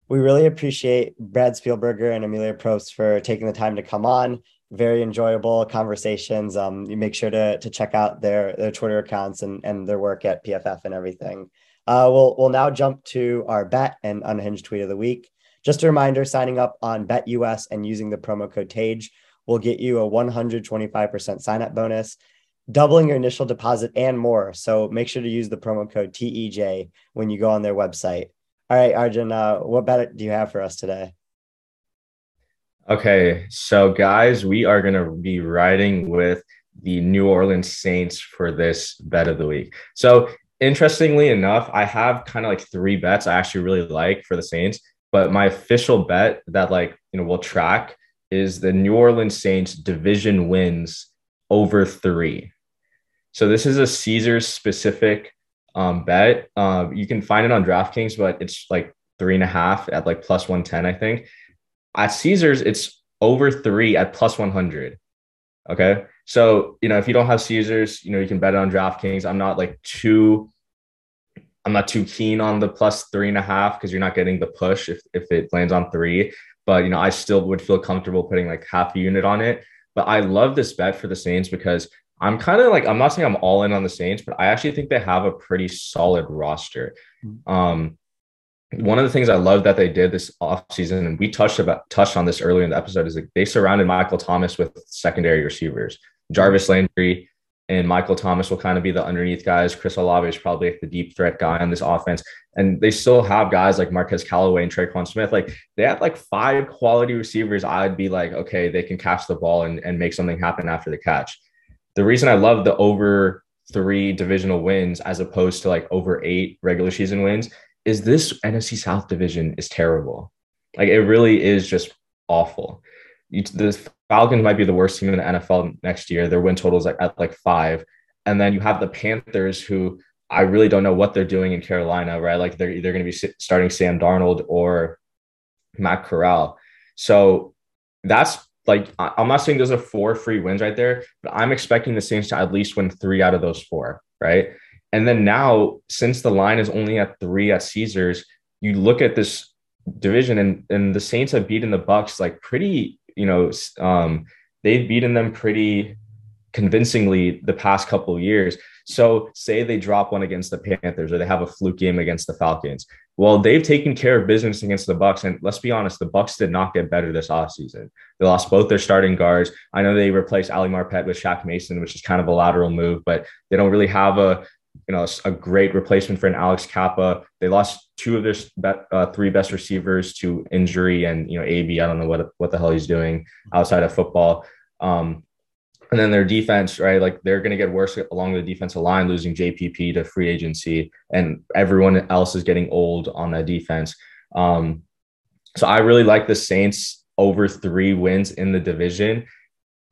we really appreciate Brad Spielberger and Amelia Probst for taking the time to come on. Very enjoyable conversations. Um, you make sure to to check out their their Twitter accounts and and their work at PFF and everything. Uh, we'll we'll now jump to our bet and unhinged tweet of the week. Just a reminder: signing up on BetUS and using the promo code TEJ will get you a 125% sign up bonus. doubling your initial deposit and more. So make sure to use the promo code TEJ when you go on their website. All right, Arjun, uh, what bet do you have for us today? Okay, so guys, we are going to be riding with the New Orleans Saints for this bet of the week. So, interestingly enough, I have kind of like three bets I actually really like for the Saints, but my official bet that like, you know, we'll track is the New Orleans Saints division wins over 3. So, this is a Caesars specific um, bet. Uh, you can find it on DraftKings, but it's like three and a half at like plus 110, I think. At Caesars, it's over three at plus 100. Okay. So, you know, if you don't have Caesars, you know, you can bet on DraftKings. I'm not like too, I'm not too keen on the plus three and a half because you're not getting the push if, if it lands on three. But, you know, I still would feel comfortable putting like half a unit on it. But I love this bet for the Saints because I'm kind of like, I'm not saying I'm all in on the Saints, but I actually think they have a pretty solid roster. Mm-hmm. Um, one of the things I love that they did this offseason, and we touched about touched on this earlier in the episode, is like they surrounded Michael Thomas with secondary receivers. Jarvis Landry and Michael Thomas will kind of be the underneath guys. Chris Olave is probably like the deep threat guy on this offense. And they still have guys like Marquez Callaway and Tre'Quan Smith. Like they have like five quality receivers. I'd be like, okay, they can catch the ball and, and make something happen after the catch. The reason I love the over three divisional wins as opposed to like over eight regular season wins is this NFC South division is terrible. Like it really is just awful. You, the Falcons might be the worst team in the NFL next year. Their win total is like at like five, and then you have the Panthers, who I really don't know what they're doing in Carolina. Right, like they're either going to be starting Sam Darnold or Matt Corral. So that's like I'm not saying those are four free wins right there, but I'm expecting the Saints to at least win three out of those four. Right, and then now, since the line is only at three at Caesars, you look at this division and and the Saints have beaten the Bucs like pretty, you know, um, they've beaten them pretty convincingly the past couple of years. So say they drop one against the Panthers or they have a fluke game against the Falcons. Well, they've taken care of business against the Bucs. and let's be honest, the Bucs did not get better this offseason. They lost both their starting guards. I know they replaced Ali Marpet with Shaq Mason, which is kind of a lateral move, but they don't really have a you know, a great replacement for an Alex Cappa. They lost two of their uh, three best receivers to injury, and you know, AB. I don't know what what the hell he's doing outside of football. Um, and then their defense, right? Like they're going to get worse along the defensive line, losing JPP to free agency, and everyone else is getting old on that defense. Um, so I really like the Saints over three wins in the division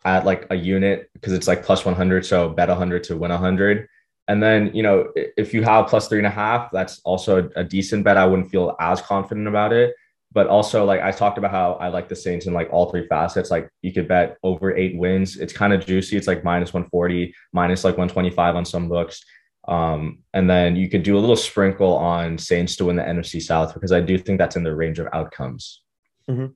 at like a unit because it's like plus 100. So bet 100 to win 100. And then, you know, if you have plus three and a half, that's also a, decent bet. I wouldn't feel as confident about it. But also, like I talked about how I like the Saints in like all three facets. Like you could bet over eight wins. It's kind of juicy. It's like minus 140, minus like 125 on some books. Um, and then you could do a little sprinkle on Saints to win the NFC South because I do think that's in the range of outcomes. Mm-hmm.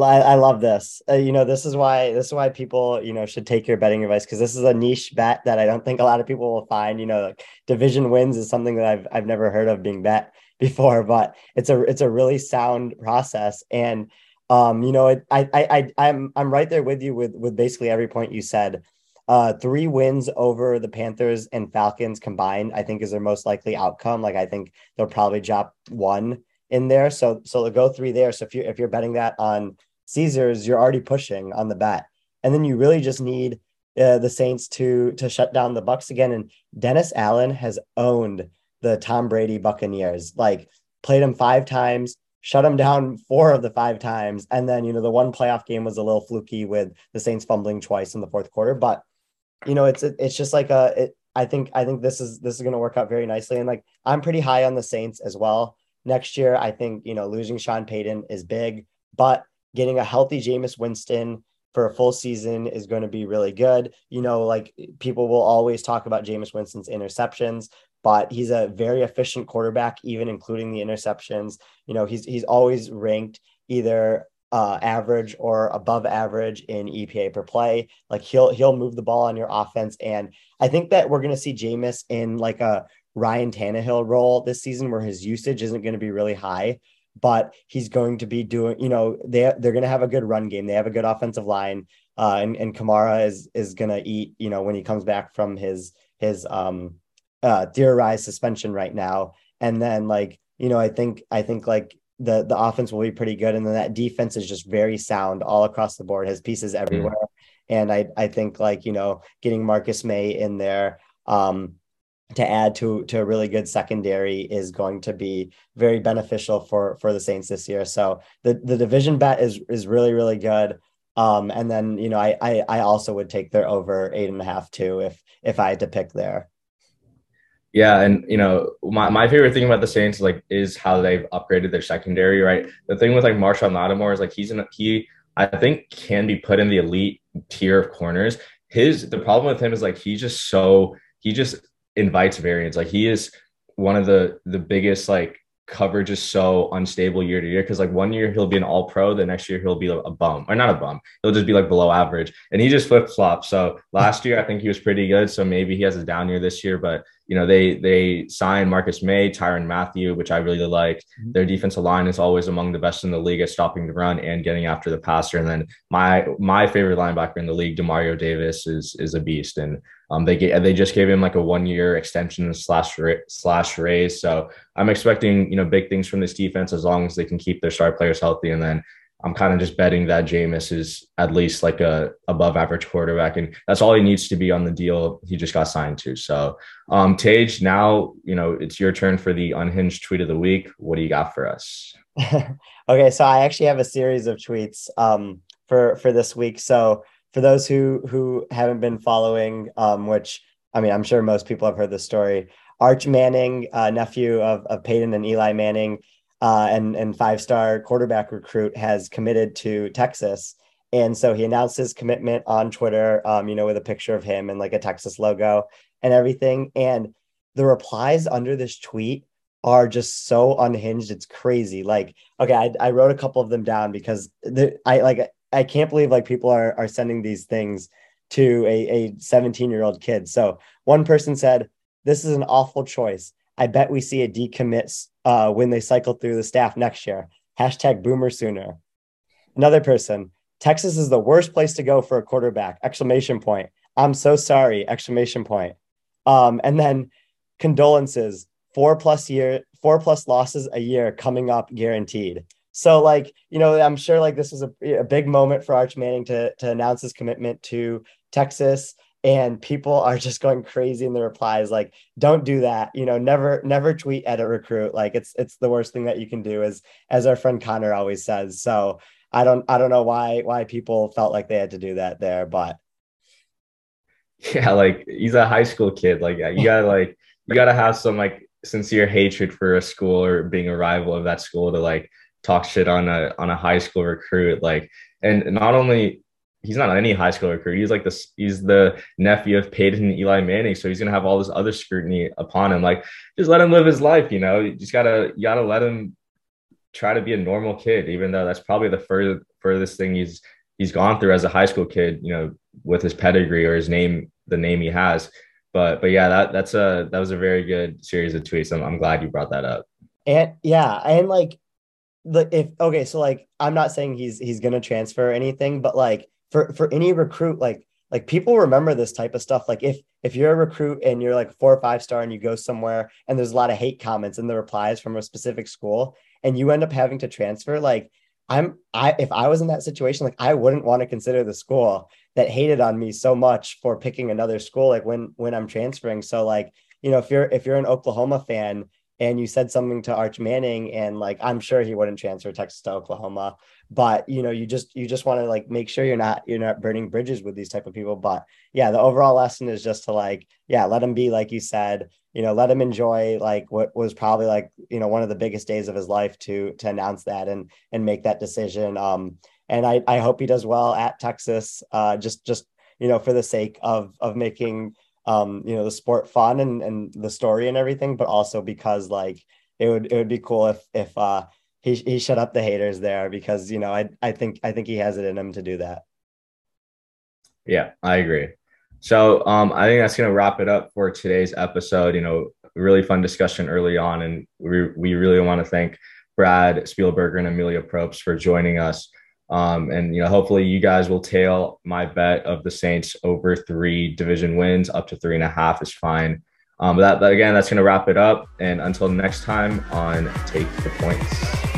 I, love this. Uh, you know, this is why this is why people you know should take your betting advice because this is a niche bet that I don't think a lot of people will find. You know, like division wins is something that I've I've never heard of being bet before, but it's a it's a really sound process. And um, you know, it, I I I I'm I'm right there with you with with basically every point you said. Uh, three wins over the Panthers and Falcons combined, I think, is their most likely outcome. Like I think they'll probably drop one in there. So so they'll go three there. So if you if you're betting that on Caesars, you're already pushing on the bet, and then you really just need uh, the Saints to to shut down the Bucs again. And Dennis Allen has owned the Tom Brady Buccaneers, like played him five times, shut him down four of the five times, and then you know the one playoff game was a little fluky with the Saints fumbling twice in the fourth quarter, but you know it's it's just like a it, I think I think this is this is going to work out very nicely, and like I'm pretty high on the Saints as well next year. I think, you know, losing Sean Payton is big, but getting a healthy Jameis Winston for a full season is going to be really good. You know, like people will always talk about Jameis Winston's interceptions, but he's a very efficient quarterback, even including the interceptions. You know, he's he's always ranked either uh, average or above average in EPA per play. Like he'll he'll move the ball on your offense, and I think that we're going to see Jameis in like a Ryan Tannehill role this season where his usage isn't going to be really high, but he's going to be doing, you know, they, they're going to have a good run game. They have a good offensive line. uh, and and Kamara is is gonna eat you know when he comes back from his his um uh theorized suspension right now, and then like you know I think I think like the the offense will be pretty good, and then that defense is just very sound all across the board, has pieces mm-hmm. everywhere, mm. and I I think like you know getting Marcus Maye in there. Um, to add to to a really good secondary is going to be very beneficial for for the Saints this year. So the the division bet is is really really good. Um, and then you know I, I I also would take their over eight and a half too if if I had to pick there. Yeah, and you know my, my favorite thing about the Saints like is how they've upgraded their secondary. Right, the thing with like Marshon Lattimore is like he's in he I think can be put in the elite tier of corners. His the problem with him is like he's just so he just invites variance. Like he is one of the the biggest like coverage is so unstable year to year because like one year he'll be an all pro the next year he'll be a bum or not a bum he'll just be like below average and he just flip flops so last year i think he was pretty good so maybe he has a down year this year but you know they they signed marcus maye tyrann mathieu which i really like mm-hmm. their defensive line is always among the best in the league at stopping the run and getting after the passer and then my my favorite linebacker in the league demario davis is is a beast and um, they get they just gave him like a one year extension slash slash raise. So I'm expecting you know big things from this defense as long as they can keep their star players healthy. And then I'm kind of just betting that Jameis is at least like a above average quarterback, and that's all he needs to be on the deal he just got signed to. So, um, Tej, now you know it's your turn for the unhinged tweet of the week. What do you got for us? okay, so I actually have a series of tweets um, for for this week. So for those who who haven't been following, um, which I mean, I'm sure most people have heard the story. Arch Manning, uh, nephew of, of Peyton and Eli Manning, uh, and and five star quarterback recruit, has committed to Texas, and so he announced his commitment on Twitter. Um, you know, with a picture of him and like a Texas logo and everything. And the replies under this tweet are just so unhinged. It's crazy. Like, okay, I, I wrote a couple of them down because the, I like I can't believe like people are are sending these things to a, a 17 year old kid. So one person said, This is an awful choice. I bet we see a decommit uh, when they cycle through the staff next year. Hashtag boomer sooner. Another person, Texas is the worst place to go for a quarterback. Exclamation point. I'm so sorry. Exclamation point. Um, and then condolences. Four plus year, four plus losses a year coming up guaranteed. So like, you know, I'm sure like this was a, a big moment for Arch Manning to, to announce his commitment to Texas and people are just going crazy in the replies like don't do that you know never never tweet at a recruit. Like it's it's the worst thing that you can do as as our friend connor always says. So i don't i don't know why why people felt like they had to do that there but yeah like he's a high school kid. Like uh, you gotta like you gotta have some like sincere hatred for a school or being a rival of that school to like talk shit on a on a high school recruit like and not only he's not any high school recruit he's like this he's the nephew of Peyton and Eli Manning so he's gonna have all this other scrutiny upon him like just let him live his life you know? You just gotta you gotta let him try to be a normal kid even though that's probably the further furthest thing he's he's gone through as a high school kid you know with his pedigree or his name the name he has. But but yeah that that's a that was a very good series of tweets. I'm, I'm glad you brought that up. And yeah and like the if okay, so like I'm not saying he's he's gonna transfer or anything, but like for for any recruit, like like people remember this type of stuff. Like if if you're a recruit and you're like four or five star and you go somewhere and there's a lot of hate comments in the replies from a specific school and you end up having to transfer, like I'm I if I was in that situation, like I wouldn't want to consider the school that hated on me so much for picking another school like when when I'm transferring. So like, you know, if you're if you're an Oklahoma fan and you said something to Arch Manning and like I'm sure he wouldn't transfer Texas to Oklahoma but you know you just you just want to like make sure you're not you're not burning bridges with these type of people. But yeah the overall lesson is just to like yeah let him be like you said you know let him enjoy like what was probably like you know one of the biggest days of his life to to announce that and and make that decision. Um and I I hope he does well at Texas uh just just you know for the sake of of making um, you know, the sport fun and, and the story and everything, but also because like it would it would be cool if if uh he he shut up the haters there because you know I I think I think he has it in him to do that. Yeah, I agree. So um, I think that's gonna wrap it up for today's episode. You know, really fun discussion early on, and we we really want to thank Brad Spielberger and Amelia Probst for joining us. Um, and you know, hopefully, you guys will tail my bet of the Saints over three division wins. Up to three and a half is fine. Um, but that, but again, that's going to wrap it up. And until next time on Take the Points.